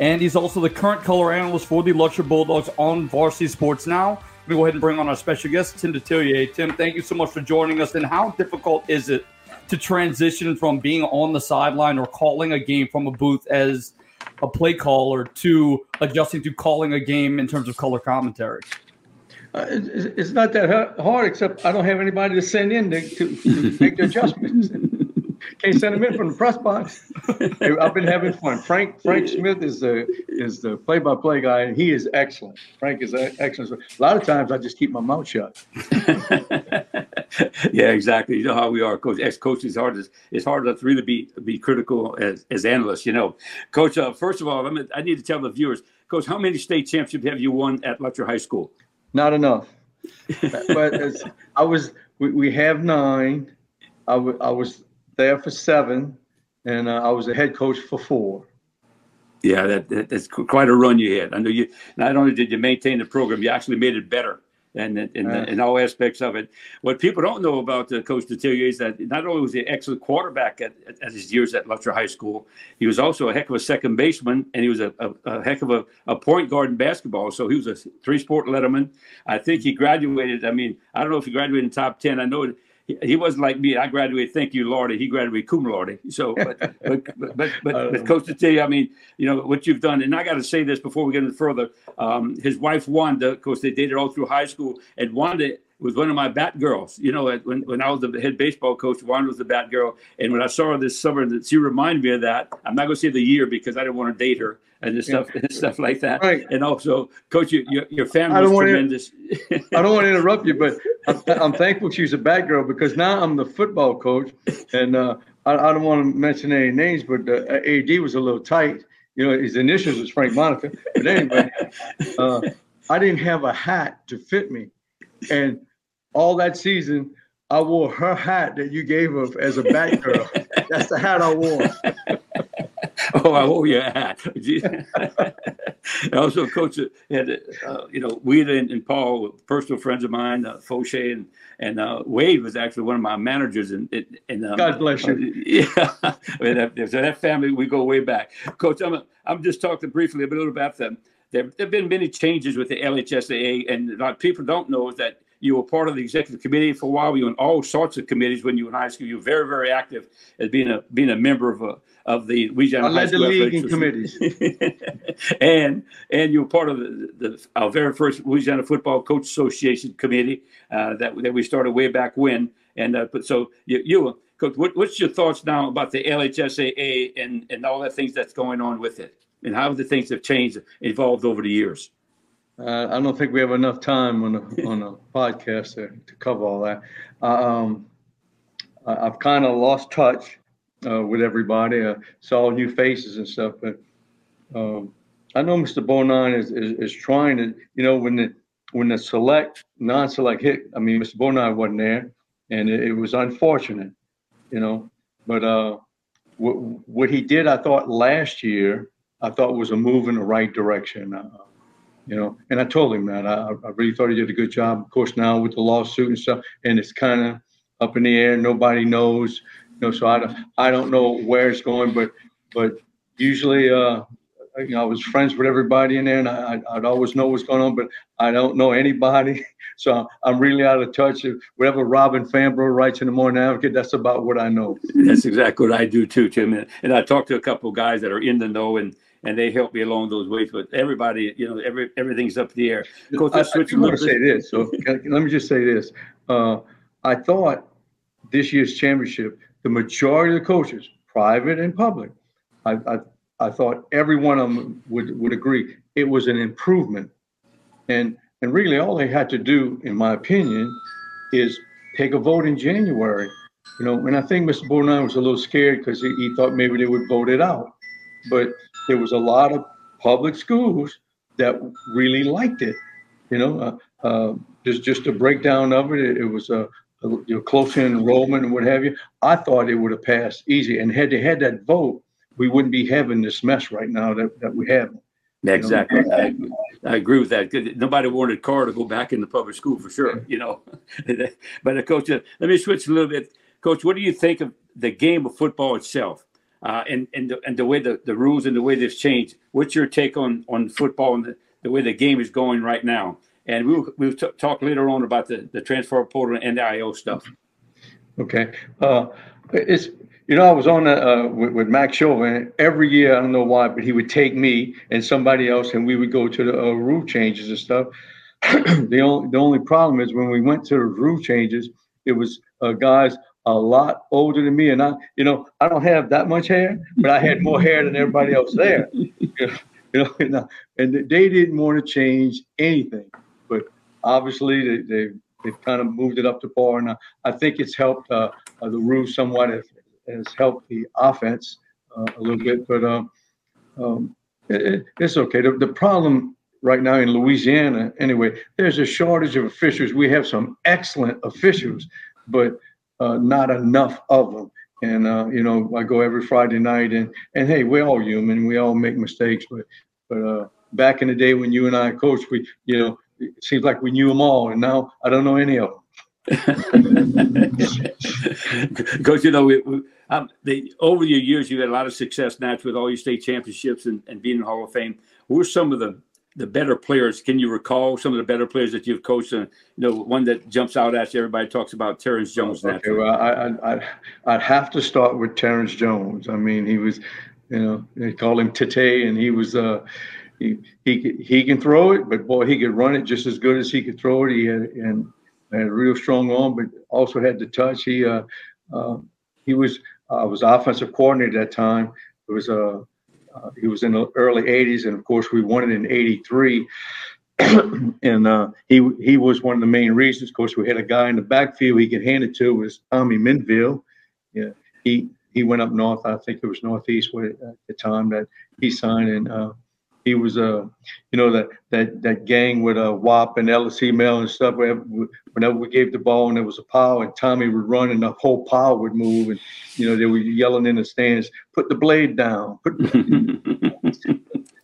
And he's also the current color analyst for the Lutcher Bulldogs on Varsity Sports Now. Let me go ahead and bring on our special guest, Tim Detillier. Tim, thank you so much for joining us. And how difficult is it to transition from being on the sideline or calling a game from a booth as a play caller to adjusting to calling a game in terms of color commentary? Uh, it's not that hard, except I don't have anybody to send in to, to, to make the adjustments. Can't send them in from the press box. I've been having fun. Frank Frank Smith is the is the play by play guy, and he is excellent. Frank is excellent. A lot of times I just keep my mouth shut. yeah, exactly. You know how we are, coach. Ex coach is hard. It's hard to really be be critical as as analysts. You know, coach. Uh, first of all, I, I need to tell the viewers, coach, how many state championships have you won at Lutcher High School? Not enough. but I was, we, we have nine. I, w- I was there for seven, and uh, I was a head coach for four. Yeah, that, that, that's quite a run you had. I know you. Not only did you maintain the program, you actually made it better and in, uh, in, all aspects of it. What people don't know about uh, Coach Detillier is that not only was he an excellent quarterback at, at, his years at Lutcher High School, he was also a heck of a second baseman, and he was a, a, a heck of a, a, point guard in basketball. So he was a three-sport letterman. I think he graduated. I mean, I don't know if he graduated in top ten. I know he, wasn't like me. I graduated, thank you, Lordy. He graduated cum laude. So, but but but, but, but Coach Detillier, I mean, you know what you've done, and I got to say this before we get any further. Um, his wife Wanda, of course, they dated all through high school, and Wanda was one of my bat girls. You know, when, when I was the head baseball coach, Wanda was the bat girl. And when I saw her this summer, that she reminded me of that. I'm not going to say the year because I didn't want to date her and this stuff and stuff like that. Right. And also, coach, you, your, your family is tremendous. To, I don't want to interrupt you, but I'm, I'm, thankful she's a bat girl because now I'm the football coach, and uh, I, I, don't want to mention any names, but uh, AD was a little tight. You know, his initials was Frank Monica. But anyway, uh, I didn't have a hat to fit me, and all that season. I wore her hat that you gave her as a bat girl. That's the hat I wore. oh, I wore your hat. also, Coach had, uh, you know, Weed and, and, Paul, personal friends of mine, uh, Fauché and and uh, Wade was actually one of my managers. And, and um, God bless you. Yeah, that, so that family we go way back. Coach, I'm a, I'm just talking briefly a little about them. There, there have been many changes with the LHSAA, and a lot of people don't know is that you were part of the executive committee for a while. You were in all sorts of committees when you were in high school. You were very, very active as being a being a member of a of the Louisiana I led the league in committees, and and you were part of the, the, our very first Louisiana Football Coach Association committee uh, that that we started way back when. And uh, but so you, you Coach, what, what's your thoughts now about the LHSAA and and all the things that's going on with it, and how the things have changed, evolved over the years? Uh, I don't think we have enough time on a, on a podcast to, to cover all that. Uh, um, I've kind of lost touch uh, with everybody. I saw new faces and stuff, but um, I know Mr. Bonine is, is, is trying to, you know, when the when the select non-select hit, I mean, Mr. Bonine wasn't there, and it, it was unfortunate, you know. But uh, what what he did, I thought last year, I thought was a move in the right direction. Uh, you know, and I told him that I, I really thought he did a good job. Of course, now with the lawsuit and stuff, and it's kind of up in the air. Nobody knows, you know. So I don't, I don't know where it's going, but but usually, uh, you know, I was friends with everybody in there, and I, I'd always know what's going on, but I don't know anybody. So I'm really out of touch. Whatever Robin Fambrough writes in the Morning Advocate, that's about what I know. That's exactly what I do too, Tim. And, and I talked to a couple of guys that are in the know, and and they helped me along those ways. But everybody, you know, every everything's up the air. Coach, I, I want to say this. So let me just say this. Uh, I thought this year's championship, the majority of the coaches, private and public, I, I I thought every one of them would, would agree it was an improvement. And and really all they had to do, in my opinion, is take a vote in January. You know, and I think Mr. Bonine was a little scared because he, he thought maybe they would vote it out. But there was a lot of public schools that really liked it. You know, uh, uh, just just a breakdown of it. It, it was a, a you know, close enrollment and what have you. I thought it would have passed easy. And had they had that vote, we wouldn't be having this mess right now that, that we have. Exactly. I, I, agree with that. Nobody wanted Karr to go back into public school for sure, you know. but, uh, Coach, uh, let me switch a little bit. Coach, what do you think of the game of football itself uh, and, and, the, and the way the, the rules and the way they've changed? What's your take on, on football and the, the way the game is going right now? And we'll, we'll t- talk later on about the, the transfer portal and the IO stuff. Okay. Uh, it's you know, I was on uh, with, with Max Chauvin every year. I don't know why, but he would take me and somebody else, and we would go to the uh, rule changes and stuff. the only the only problem is when we went to the rule changes, it was uh, guys a lot older than me, and I, you know, I don't have that much hair, but I had more hair than everybody else there. You know, you know, and they didn't want to change anything, but obviously they, they they've kind of moved it up to par, and I, I think it's helped uh, uh, the rule somewhat It has helped the offense uh, a little bit, but um, um, it, it's okay. The, the problem right now in Louisiana, anyway, there's a shortage of officials. We have some excellent officials, but uh, not enough of them. And uh, you know, I go every Friday night, and and hey, we're all human. We all make mistakes, but but uh, back in the day when you and I coached, we you know, it seems like we knew them all, and now I don't know any of them. Coach, you know, we, we, um, the, over the years, you've had a lot of success now with all your state championships and, and being in Hall of Fame. Who are some of the, the better players? Can you recall some of the better players that you've coached? And, you know, one that jumps out at you, everybody talks about Terrence Jones. Okay, well, I, I, I'd have to start with Terrence Jones. I mean, he was, you know, they call him Tete, and he was, uh, he, he, he can throw it, but boy, he could run it just as good as he could throw it. He had, and had a real strong arm, but also had the touch. He uh, uh, he was uh, was offensive coordinator at that time. It was a uh, uh, he was in the early '80s, and of course we won it in '83. and uh, he he was one of the main reasons. Of course, we had a guy in the backfield he could hand it to was Tommy Minville. Yeah, he he went up north. I think it was northeast at the time that he signed, and uh, he was a, uh, you know, that that that gang with a uh, WAP and LSC mail and stuff. Whenever we gave the ball and there was a pile and Tommy would run and the whole pile would move and you know they were yelling in the stands, "Put the blade down!" Put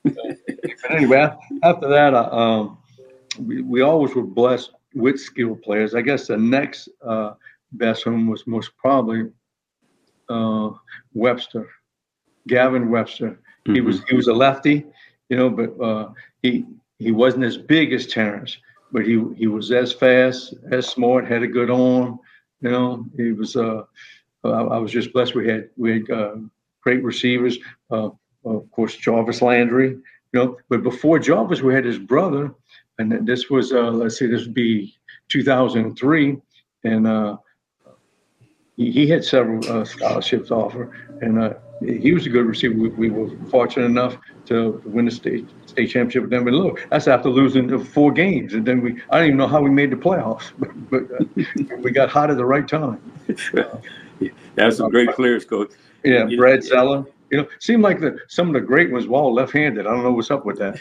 but anyway, after that, uh, um, we we always were blessed with skilled players. I guess the next uh, best one was most probably uh, Webster, Gavin Webster. He mm-hmm. was he was a lefty you know, but uh, he he wasn't as big as Terrence, but he he was as fast, as smart, had a good arm. You know, he was. Uh, I, I was just blessed. We had we had uh, great receivers. Uh, of course, Jarvis Landry. You know, but before Jarvis, we had his brother, and this was uh, let's see, this would be 2003, and uh, he, he had several uh, scholarships offer, and uh, he was a good receiver. We, we, were fortunate enough to win the state state championship with them. But look, that's after losing four games, and then we I don't even know how we made the playoffs, but, but uh, we got hot at the right time. Uh, that's some great players, coach. Yeah, Brad Zeller. You know, seemed like the some of the great ones were all left-handed. I don't know what's up with that.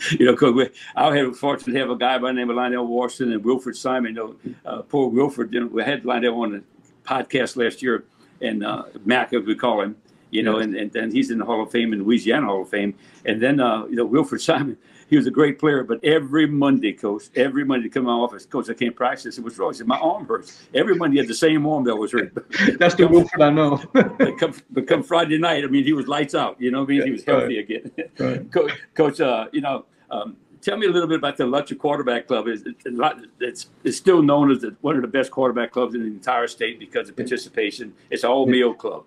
you know, cause we, I had the fortune to have a guy by the name of Lionel Washington and Wilfred Simon. You know, uh, poor Wilfred. You know, we had Lionel on the podcast last year, and uh, Mac, as we call him. You know, and, and then he's in the Hall of Fame in Louisiana Hall of Fame, and then uh, you know Wilfred Simon he was a great player, but every Monday, coach, every Monday to come to my office, coach, I can't practice. It was wrong. He said, my arm hurts. Every Monday he had the same arm that was hurt. That's the Wilfred I know. but, come, but come Friday night, I mean, he was lights out. You know, I mean, yeah, he was healthy right. again. Right. coach, coach uh, you know, um, tell me a little bit about the Lutcher Quarterback Club. It's, it's, it's still known as the, one of the best quarterback clubs in the entire state because of participation. It's an all meal club.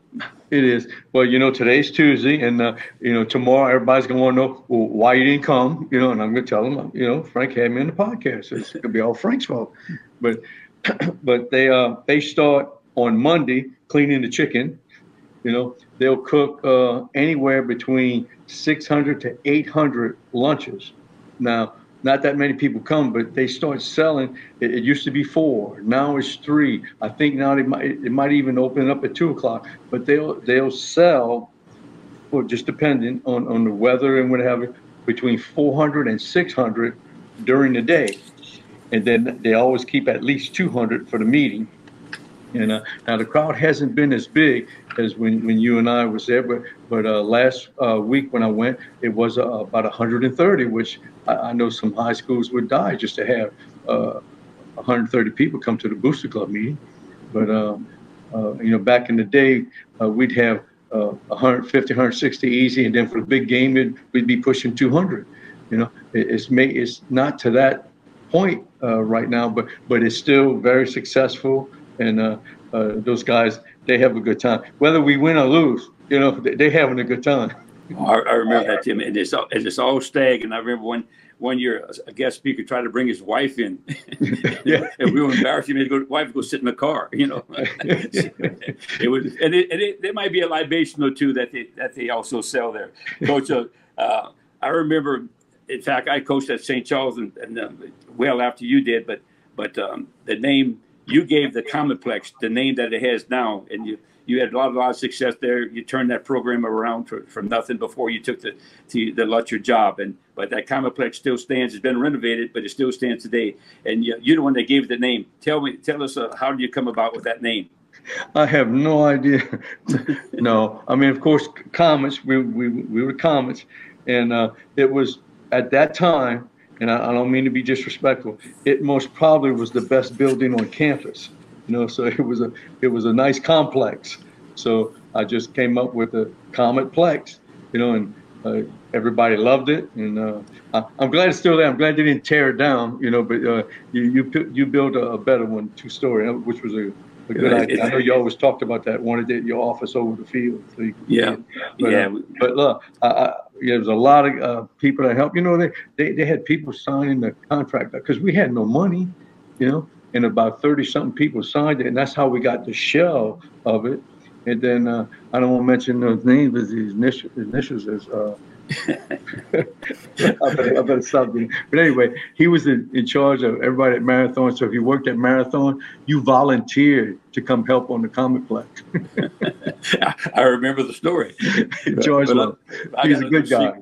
It is. Well, you know, today's Tuesday, and uh, you know, tomorrow everybody's going to want to know well, why you didn't come. You know, and I'm going to tell them, you know, Frank had me in the podcast. It's going to be all Frank's fault. But but they uh they start on Monday cleaning the chicken. You know, they'll cook uh, anywhere between 600 to 800 lunches now, not that many people come, but they start selling. It, it, used to be four, now it's three. I think now they might it might even open up at two o'clock. But they'll they'll sell, well, just depending on on the weather and what have you, between 400 and 600 during the day, and then they always keep at least 200 for the meeting. And uh, now the crowd hasn't been as big as when, when you and I was there, but but uh, last uh, week when I went, it was uh, about 130, which I, I, know some high schools would die just to have 130 uh, people come to the Booster Club meeting. But um, uh, you know, back in the day, uh, we'd have 150, 160 easy, and then for the big game, it, we'd be pushing 200. You know, it, it's made it's not to that point right now, but but it's still very successful and those guys they have a good time. Whether we win or lose, you know, they, are having a good time. I, I remember that, Tim, and it's all, it's all stag. And I remember when one year a guest speaker tried to bring his wife in, yeah. and we were embarrassed. He made go, wife go sit in the car, you know. it was, and, it, and it, there might be a libation or two that they that they also sell there. Coach, uh, uh, I remember, in fact, I coached at St. Charles, and, and uh, well after you did, but but um, the name you gave the Cometplex the name that it has now, and you you had a lot, a lot of success there. You turned that program around for, from nothing before you took the to the Lutcher job, and but that Cometplex still stands. It's been renovated, but it still stands today. And you, you're the one that gave the name. Tell me, tell us, uh, how did you come about with that name? I have no idea. no, I mean, of course, Comets. We we we were Comets, and uh, it was at that time and I, I, don't mean to be disrespectful, it most probably was the best building on campus. You know, so it was a it was a nice complex. So I just came up with a Cometplex, you know, and uh, everybody loved it, and uh, I, am glad it's still there. I'm glad they didn't tear it down, you know. But uh, you you you built a, a better one, two story, which was a a good idea. I know you always talked about that. Wanted it, your office over the field. So yeah, but, yeah. Uh, but look, I, I, yeah, there's a lot of uh, people that help. You know, they, they they had people signing the contract because we had no money. You know, and about thirty something people signed it, and that's how we got the shell of it. And then uh, I don't want to mention those names, but his initials, initials is. I, better, I better stop being. But anyway, he was in, in charge of everybody at Marathon. So if you worked at Marathon, you volunteered to come help on the comic Cometplex. I remember the story. George, but, he's a, a good guy.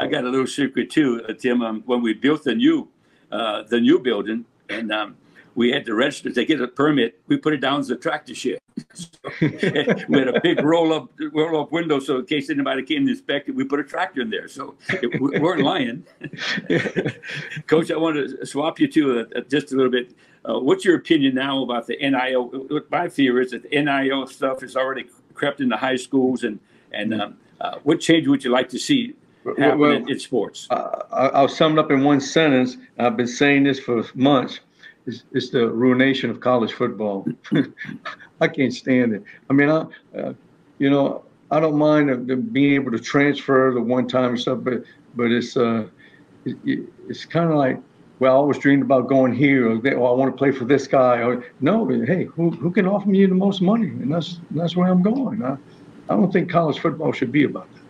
I got a little secret too, uh, Tim. Um, when we built the new, uh, the new building, and um, we had to register to get a permit. We put it down as a tractor shed. so, we had a big roll up roll up window, so in case anybody came to inspect it, we put a tractor in there. So it, we weren't lying. Coach, I want to swap you to uh, just a little bit. Uh, what's your opinion now about the NIL? My fear is that the NIL stuff has already crept into high schools, and and um, uh, what change would you like to see happen well, in, in, sports? Uh, I'll sum it up in one sentence. I've been saying this for months it's, the ruination of college football. I can't stand it. I mean, I, uh, you know, I don't mind being able to transfer the one time stuff, but but it's uh, it, it's kind of like, well, I always dreamed about going here, or, or I want to play for this guy. Or no, hey, who who can offer me the most money, and that's that's where I'm going. I, I don't think college football should be about that.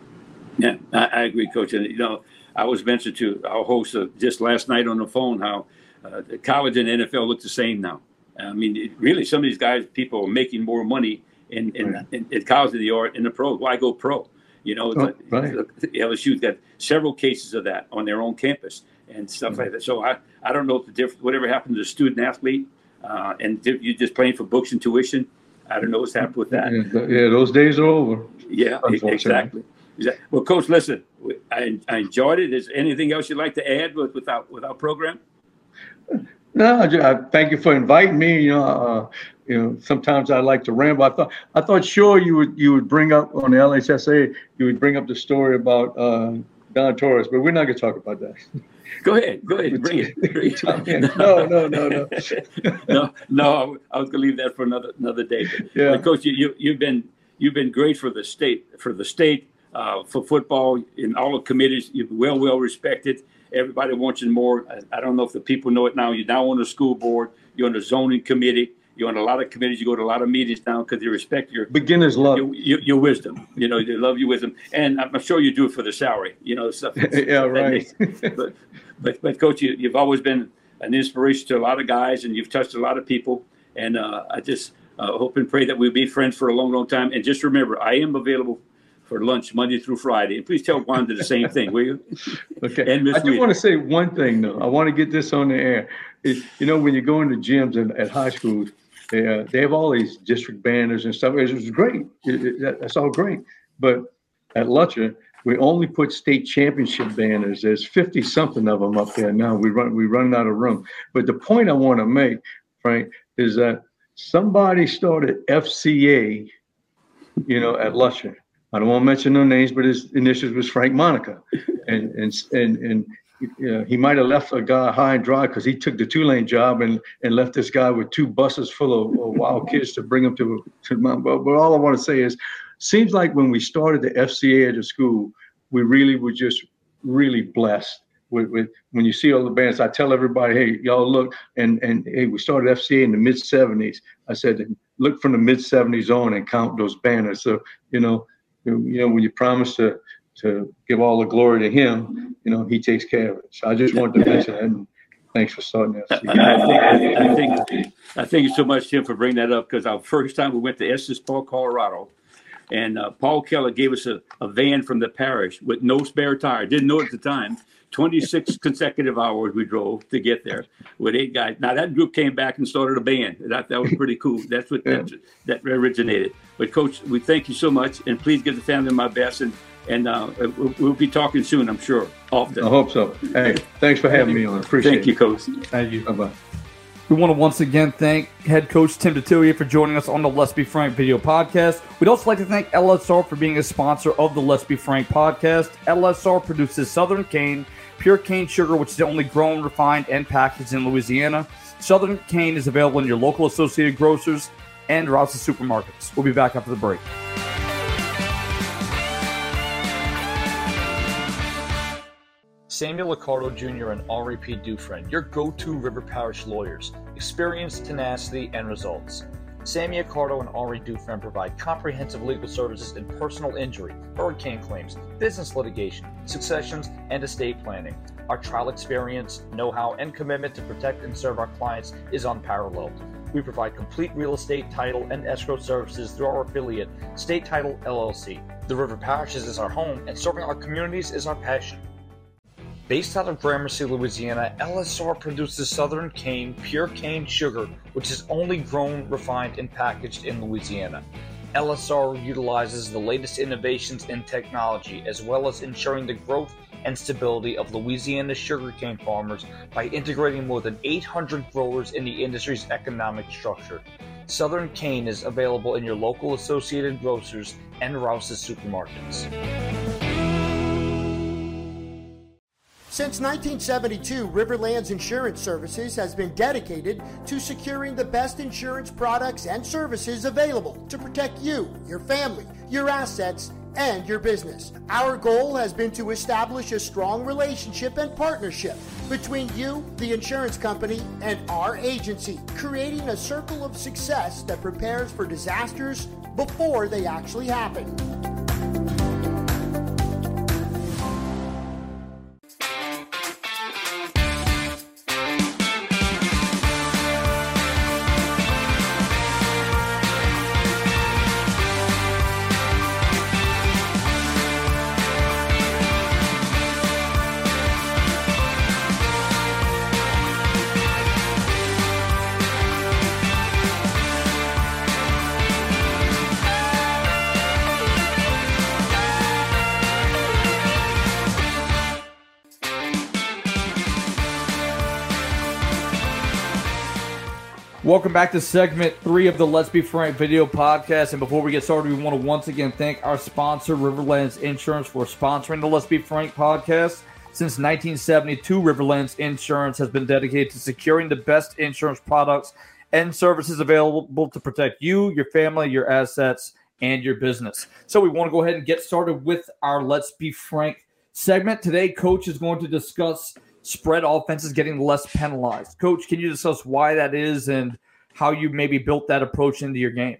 Yeah, I, I agree, Coach. And you know, I was mentioned to our host uh, just last night on the phone how uh, college and NFL look the same now. I mean, it, really, some of these guys, people are making more money in in, right. in, in college than they are in the pros. Why go pro? You know, Oh, right. LSU's got several cases of that on their own campus and stuff like that. So I, I don't know if the diff- whatever happened to the student athlete uh, and di- you're just paying for books and tuition. I don't know what's happened with that. Yeah, those days are over. Yeah, e- Unfortunately. exactly. Well, Coach, listen, I, I enjoyed it. Is there anything else you'd like to add with, with our, with our program? No, I, I thank you for inviting me. You know, uh, you know, sometimes I like to ramble. I thought, I thought sure you would, you would bring up on the LHSA, you would bring up the story about uh, Don Torres, but we're not going to talk about that. Go ahead, go ahead, bring it. Bring it. No, no, no, no. no, no, I was going to leave that for another another day. But, Yeah. but Coach, you, you you've been you've been great for the state for the state uh, for football in all the committees. You're well well respected. Everybody wants you more. I, I don't know if the people know it now. You're now on the school board. You're on the zoning committee. You're on a lot of committees. You go to a lot of meetings now because they respect your Beginner's love your, your, your wisdom. You know, they love your wisdom, and I'm sure you do it for the salary. You know, stuff. Yeah, right. but, but, but, coach, you, you've always been an inspiration to a lot of guys, and you've touched a lot of people. And uh, I just uh, hope and pray that we'll be friends for a long, long time. And just remember, I am available for lunch Monday through Friday. And please tell Wanda the same thing, will you? Okay. And Miss I just Rita. want to say one thing though. I want to get this on the air. Is you know when you go into gyms and at high schools, they uh, they have all these district banners and stuff. It's it's great. It- it- that's all great. But at Lutcher, we only put state championship banners. There's 50 something of them up there now. We run we run out of room. But the point I want to make, Frank, is that somebody started FCA, you know, at Lutcher. I don't want to mention no names, but his initials was Frank Monica, and and and and you know, he might have left a guy high and dry because he took the Tulane job and and left this guy with two buses full of, of wild kids to bring him to to Mount. But, but all I want to say is, seems like when we started the FCA at the school, we really were just really blessed. With, with when you see all the bands, I tell everybody, hey, y'all look, and and hey, we started FCA in the mid '70s. I said, look from the mid '70s on and count those banners. So you know, you know, when you promise to to give all the glory to him, you know, he takes care of it. So I just wanted to mention that. And thanks for starting I that. think, I think, I thank you so much, Tim, for bringing that up because our first time we went to Estes Park, Colorado, and uh, Paul Keller gave us a, a van from the parish with no spare tire. Didn't know at the time. 26 consecutive hours we drove to get there with eight guys. Now that group came back and started a band. That that was pretty cool. That's what Yeah. that, that originated. But coach, we thank you so much, and please give the family my best, and and uh, we'll, we'll be talking soon, I'm sure, often. I hope so. Hey, thanks for having me on. Appreciate it. Thank you, coach. Thank you. Bye bye. We want to once again thank head coach Tim Detillier for joining us on the Let's Be Frank video podcast. We'd also like to thank LSR for being a sponsor of the Let's Be Frank podcast. LSR produces Southern Cane, pure cane sugar, which is only grown, refined, and packaged in Louisiana. Southern Cane is available in your local associated grocers and Rouse's supermarkets. We'll be back after the break. Samuel Accardo Jr. and Henri P. Dufresne, your go-to River Parish lawyers. Experience, tenacity, and results. Sammy Accardo and Ari Dufresne provide comprehensive legal services in personal injury, hurricane claims, business litigation, successions, and estate planning. Our trial experience, know-how, and commitment to protect and serve our clients is unparalleled. We provide complete real estate title and escrow services through our affiliate, State Title LLC. The River Parishes is our home, and serving our communities is our passion. Based out of Gramercy, Louisiana, LSR produces Southern Cane pure cane sugar, which is only grown, refined, and packaged in Louisiana. LSR utilizes the latest innovations in technology, as well as ensuring the growth and stability of Louisiana sugarcane farmers by integrating more than 800 growers in the industry's economic structure. Southern Cane is available in your local Associated Grocers and Rouse's supermarkets. Since 1972, Riverlands Insurance Services has been dedicated to securing the best insurance products and services available to protect you, your family, your assets, and your business. Our goal has been to establish a strong relationship and partnership between you, the insurance company, and our agency, creating a circle of success that prepares for disasters before they actually happen. Welcome back to segment three of the Let's Be Frank video podcast. And before we get started, we want to once again thank our sponsor, Riverlands Insurance, for sponsoring the Let's Be Frank podcast. Since 1972, Riverlands Insurance has been dedicated to securing the best insurance products and services available to protect you, your family, your assets, and your business. So we want to go ahead and get started with our Let's Be Frank segment. Today, Coach is going to discuss spread offenses getting less penalized. Coach, can you discuss why that is and how you maybe built that approach into your game?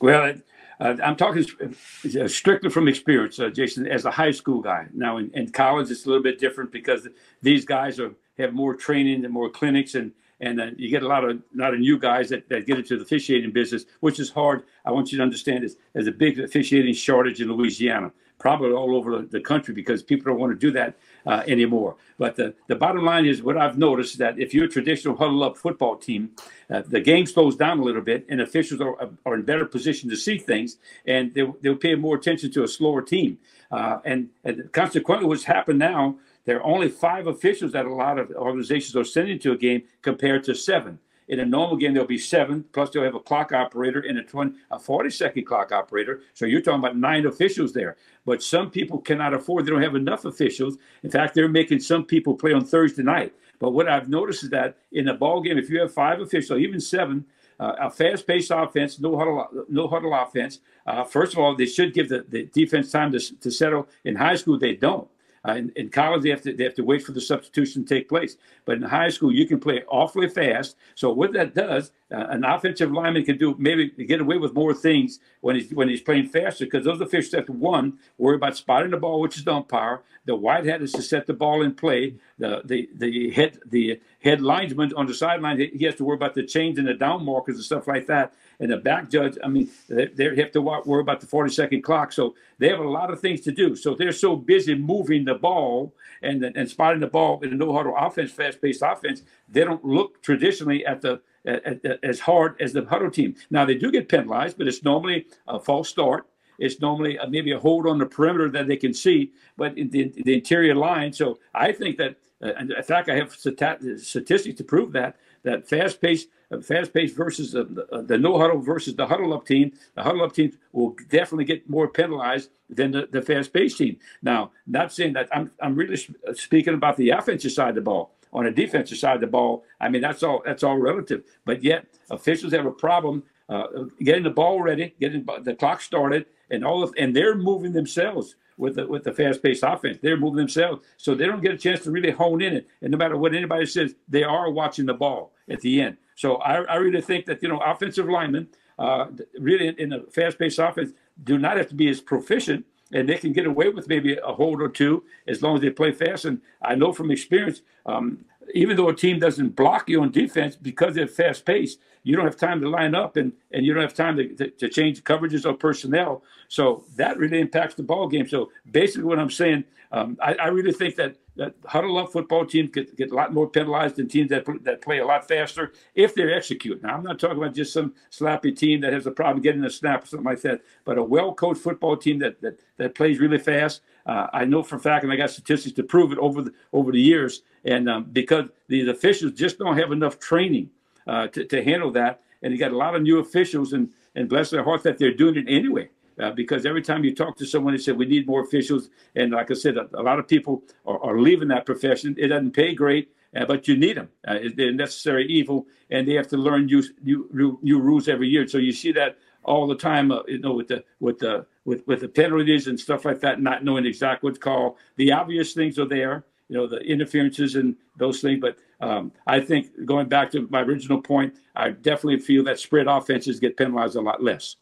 Well, uh, I'm talking uh, strictly from experience, uh, Jason, as a high school guy. Now, in, in, college, it's a little bit different because these guys are, have more training and more clinics, and and uh, you get a lot of lot of new guys that, that get into the officiating business, which is hard. I want you to understand is there's a big officiating shortage in Louisiana probably all over the country because people don't want to do that uh, anymore. But the, the bottom line is what I've noticed is that if you're a traditional huddle up football team, uh, the game slows down a little bit and officials are, are in better position to see things and they'll, they'll pay more attention to a slower team. Uh, and, and consequently, what's happened now, there are only five officials that a lot of organizations are sending to a game compared to seven. In a normal game, there'll be seven, plus they'll have a clock operator and a 20, a 40 second clock operator. So you're talking about nine officials there. But some people cannot afford, they don't have enough officials. In fact, they're making some people play on Thursday night. But what I've noticed is that in a ball game, if you have five officials, even seven, uh, a fast-paced offense, no huddle, no huddle offense. Uh, first of all, they should give the, the defense time to, to settle. In high school, they don't. Uh, in, in, college, they have to they have to wait for the substitution to take place. But in high school, you can play awfully fast. So what that does, uh, an offensive lineman can do maybe get away with more things when he's when he's playing faster because those officials have to one worry about spotting the ball, which is the umpire. The white hat is to set the ball in play. The the the head the head linesman on the sideline he has to worry about the change and the down markers and stuff like that and the back judge, I mean, they, they have to worry about the 40 second clock. So they have a lot of things to do. So they're so busy moving the ball and, and spotting the ball in a no huddle offense, fast paced offense, they don't look traditionally at the at, at, as hard as the huddle team. Now they do get penalized, but it's normally a false start. It's normally a, maybe a hold on the perimeter that they can see, but in the, the interior line. So I think that, uh, in fact, I have statistics to prove that that fast paced fast paced versus the, the, no huddle versus the huddle up team, the huddle up team will definitely get more penalized than the, the fast paced team. Now, not saying that I'm, I'm really speaking about the offensive side of the ball. On the defensive side of the ball, I mean that's all that's all relative. But yet officials have a problem uh, getting the ball ready, getting the clock started, and all of, and they're moving themselves with the, with the fast-paced offense. They're moving themselves, so they don't get a chance to really hone in it. And no matter what anybody says, they are watching the ball at the end. So I, I really think that you know offensive linemen, uh, really in, a fast-paced offense, do not have to be as proficient, and they can get away with maybe a hold or two as long as they play fast. And I know from experience, um, even though a team doesn't block you on defense because they're fast paced, you don't have time to line up and, and you don't have time to, to, to, change coverages or personnel. So that really impacts the ball game. So basically, what I'm saying, um, I, I, really think that, that huddle up football teams get, get a lot more penalized than teams that, that play a lot faster if they execute. Now, I'm not talking about just some sloppy team that has a problem getting a snap or something like that, but a well coached football team that, that, that plays really fast. Uh, I know for a fact, and I got statistics to prove it over the, over the years, and um, because these officials just don't have enough training uh, to, to handle that. And you got a lot of new officials, and, and bless their heart that they're doing it anyway. Uh, because every time you talk to someone, they say we need more officials, and like I said, a, a lot of people are, are, leaving that profession. It doesn't pay great, uh, but you need them. Uh, they're necessary evil, and they have to learn new, new new rules every year. So you see that all the time, uh, you know, with the with the with with the penalties and stuff like that, not knowing exactly what's called. The obvious things are there, you know, the interferences and those things, but um, I think going back to my original point, I definitely feel that spread offenses get penalized a lot less.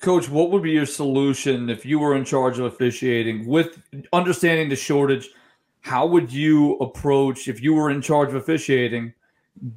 Coach, what would be your solution if you were in charge of officiating with understanding the shortage? How would you approach if you were in charge of officiating,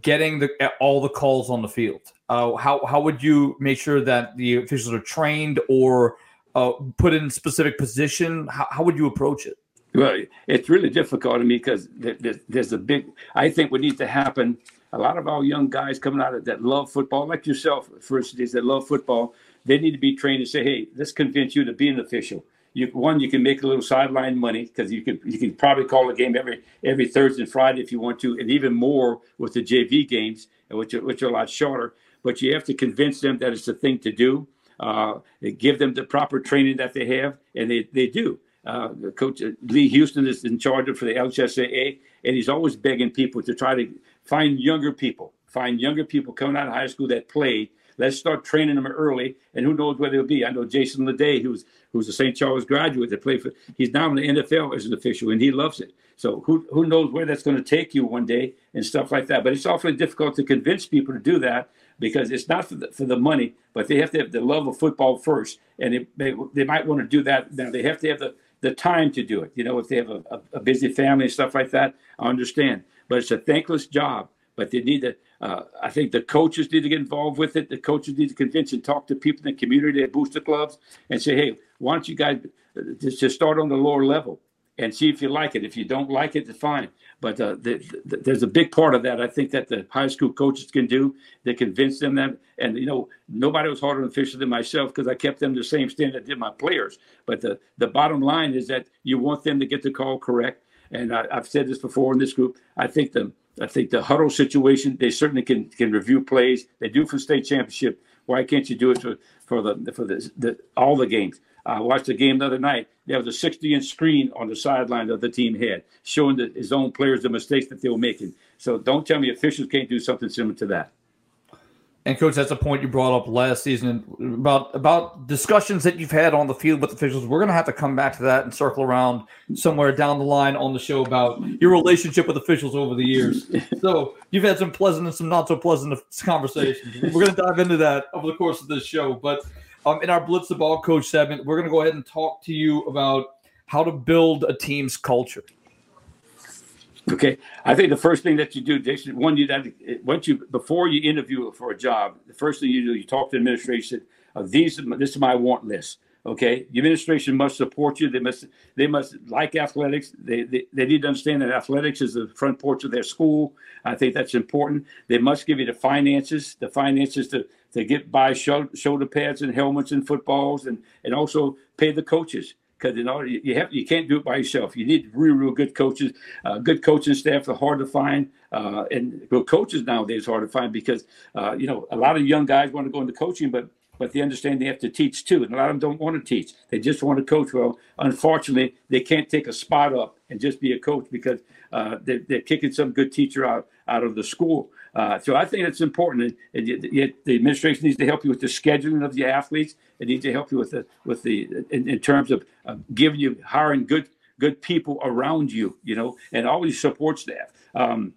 getting the all the calls on the field? Uh, how how would you make sure that the officials are trained or uh, put in specific position? How, how would you approach it? Well, it's really difficult to me because there's a big. I think what needs to happen. A lot of our young guys coming out of that love football, like yourself, for instance, that love football, they need to be trained to say, "Hey, let's convince you to be an official." You one you can make a little sideline money because you can you can probably call a game every every Thursday and Friday if you want to, and even more with the JV games, which are, which are a lot shorter. But you have to convince them that it's the thing to do. Uh, give them the proper training that they have, and they, they do. Uh, Coach Lee Houston is in charge of for the LHSAA, and he's always begging people to try to find younger people, find younger people coming out of high school that play Let's start training them early, and who knows where they'll be. I know Jason Leday, who's who's a St. Charles graduate that played for. He's now in the NFL as an official, and he loves it. So who who knows where that's going to take you one day and stuff like that. But it's awfully difficult to convince people to do that because it's not for the, for the money, but they have to have the love of football first, and it, they they might want to do that. Now they have to have the the time to do it. You know, if they have a, a, a busy family and stuff like that, I understand. But it's a thankless job. But they need to uh, I think the coaches need to get involved with it. The coaches need to convince and talk to people in the community at booster clubs and say, hey, why don't you guys uh, just, just start on the lower level and see if you like it. If you don't like it, fine. But uh, the, the, there's a big part of that I think that the high school coaches can do. They convince them that, and you know, nobody was harder on officials than myself because I kept them the same standard I did my players. But the, the bottom line is that you want them to get the call correct. And I, I've said this before in this group. I think the I think the Hudl situation, they certainly can can review plays. They do for state championship. Why can't you do it for, for the for the, the all the games? I watched the game the other night. There was a 60 inch screen on the sideline that the team had, showing the, his own players the mistakes that they were making. So don't tell me officials can't do something similar to that. And coach, that's a point you brought up last season about about discussions that you've had on the field with officials. We're going to have to come back to that and circle around somewhere down the line on the show about your relationship with officials over the years. so you've had some pleasant and some not so pleasant conversations. We're going to dive into that over the course of this show. But um, in our Blitz the Ball Coach segment, we're going to go ahead and talk to you about how to build a team's culture. Okay, I think the first thing that you do, Jason, one you that once you before you interview for a job, the first thing you do, you talk to the administration. Of these, this is my want list. Okay, the administration must support you. They must they must like athletics. They, they they need to understand that athletics is the front porch of their school. I think that's important. They must give you the finances, the finances to to get buy shoulder pads and helmets and footballs, and and also pay the coaches because you know you have you can't do it by yourself. You need real, real good coaches. Uh, good coaching staff are hard to find, uh, and well, coaches nowadays are hard to find because uh, you know a lot of young guys want to go into coaching, but but they understand they have to teach too, and a lot of them don't want to teach. They just want to coach. Well, unfortunately, they can't take a spot up and just be a coach because uh, they're, they're kicking some good teacher out out of the school. Uh, so I think it's important. And, and the administration needs to help you with the scheduling of the athletes. It needs to help you with the with the in, in terms of uh, giving you hiring good good people around you. You know, and always support staff. Um,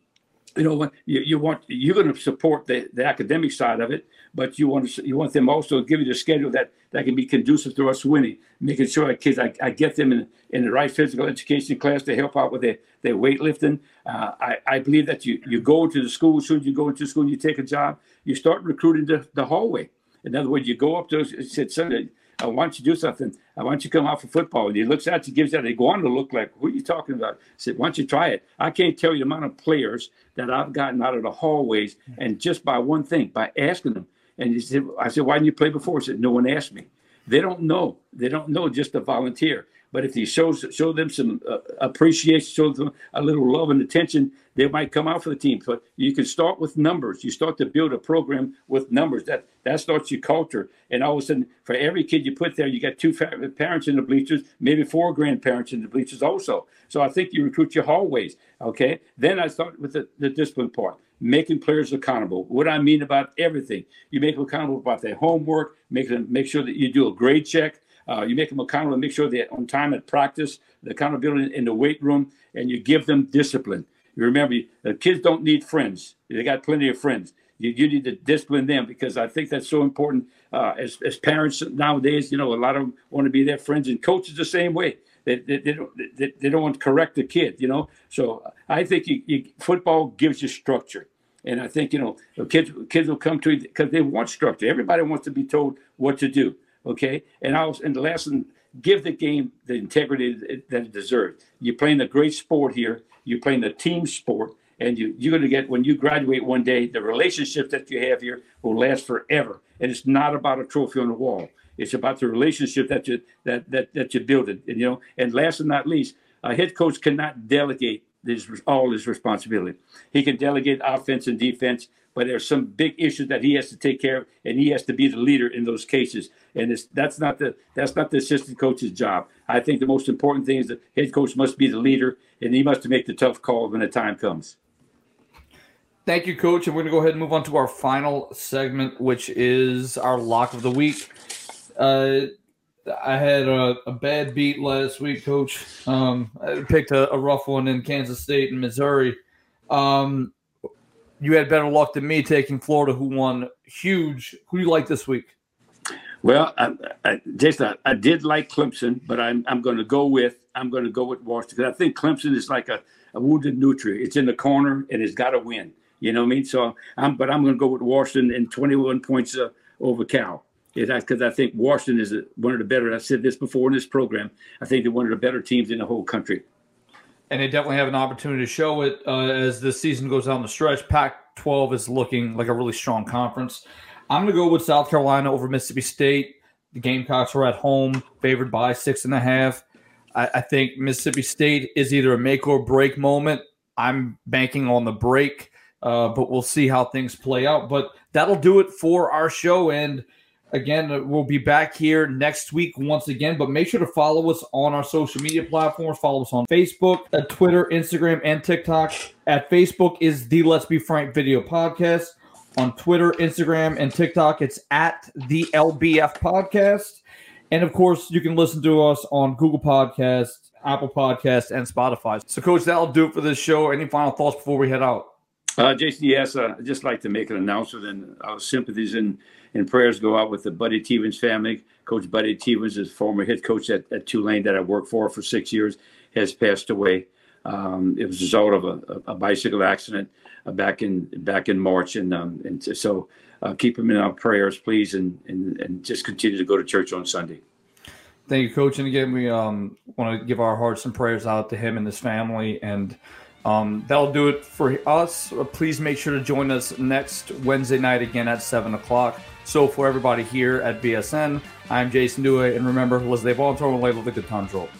you know, you, you want you're going to support the, the academic side of it, but you want to you want them also to give you the schedule that that can be conducive to us winning, making sure our kids I, I get them in in the right physical education class to help out with their their weightlifting. Uh, I I believe that you you go to the school as soon as you go into school and you take a job, you start recruiting the, the hallway. In other words, you go up to said Sunday. I want you to do something. I want you to come out for football. And he looks at you, gives that. They go on to look like, who are you talking about? I said, why don't you try it? I can't tell you the amount of players that I've gotten out of the hallways, and just by one thing, by asking them, and he said, I said, why didn't you play before? He said, no one asked me. They don't know. They don't know just to volunteer. But if you show show them some uh, appreciation, show them a little love and attention, they might come out for the team. But you can start with numbers. You start to build a program with numbers. That that starts your culture. And all of a sudden, for every kid you put there, you got two parents in the bleachers, maybe four grandparents in the bleachers also. So I think you recruit your hallways. Okay. Then I start with the, the discipline part making players accountable. What I mean about everything, you make them accountable about their homework, make them make sure that you do a grade check. Uh, you make them accountable, make sure they're on time at practice, the accountability in the weight room, and you give them discipline. You remember, the kids don't need friends; they got plenty of friends. You, you need to discipline them because I think that's so important. Uh, as as parents nowadays, you know, a lot of them want to be their friends, and coaches the same way. They, they, they, don't, they, they don't want to correct the kid, you know. So I think you, you, football gives you structure. And I think, you know, kids kids will come to it because they want structure. Everybody wants to be told what to do. Okay. And I was, and the last lesson, give the game the integrity that it deserves. You're playing a great sport here. You're playing a team sport. And you, you're going to get, when you graduate one day, the relationships that you have here will last forever. And it's not about a trophy on the wall. It's about the relationship that you that that that you build it. And, you know, and last but not least, a head coach cannot delegate all his responsibility. He can delegate offense and defense, but there's some big issues that he has to take care of, and he has to be the leader in those cases. And that's not the that's not the assistant coach's job. I think the most important thing is the head coach must be the leader, and he must make the tough call when the time comes. Thank you, Coach. And we're going to go ahead and move on to our final segment, which is our lock of the week. Uh, I had a, a, bad beat last week, Coach. Um, I picked a, a, rough one in Kansas State and Missouri. Um, you had better luck than me taking Florida, who won huge. Who do you like this week? Well, I, I, Jason, I, I did like Clemson, but I'm I'm going to go with I'm going to go with Washington because I think Clemson is like a, a wounded nutria. It's in the corner and it's got to win. You know what I mean? So I'm, but I'm going to go with Washington and 21 points uh, over Cal. Because I think Washington is one of the better. I've said this before in this program. I think they're one of the better teams in the whole country. And they definitely have an opportunity to show it uh, as the season goes down the stretch. Pac-12 is looking like a really strong conference. I'm going to go with South Carolina over Mississippi State. The Gamecocks are at home, favored by six and a half. I, I think Mississippi State is either a make or break moment. I'm banking on the break. Uh, but we'll see how things play out. But that'll do it for our show. And again, we'll be back here next week once again. But make sure to follow us on our social media platforms. Follow us on Facebook, uh, Twitter, Instagram, and TikTok. At Facebook is the Let's Be Frank Video Podcast. On Twitter, Instagram, and TikTok, it's at the LBF Podcast. And of course, you can listen to us on Google Podcasts, Apple Podcasts, and Spotify. So, Coach, that'll do it for this show. Any final thoughts before we head out? Uh, Jason, yes, uh, I'd just like to make an announcement, and our sympathies and, and prayers go out with the Buddy Teevens family. Coach Buddy Teevens is former head coach at, at Tulane that I worked for for six years, has passed away. Um, it was a result of a, a bicycle accident uh, back in back in March, and um, and so uh, keep him in our prayers, please, and, and and just continue to go to church on Sunday. Thank you, Coach. And again, we um, want to give our hearts and prayers out to him and his family, and. Um, that'll do it for us. Please make sure to join us next Wednesday night again at 7 o'clock. So, for everybody here at BSN, I'm Jason Duhe, and remember, live on to the good times roll.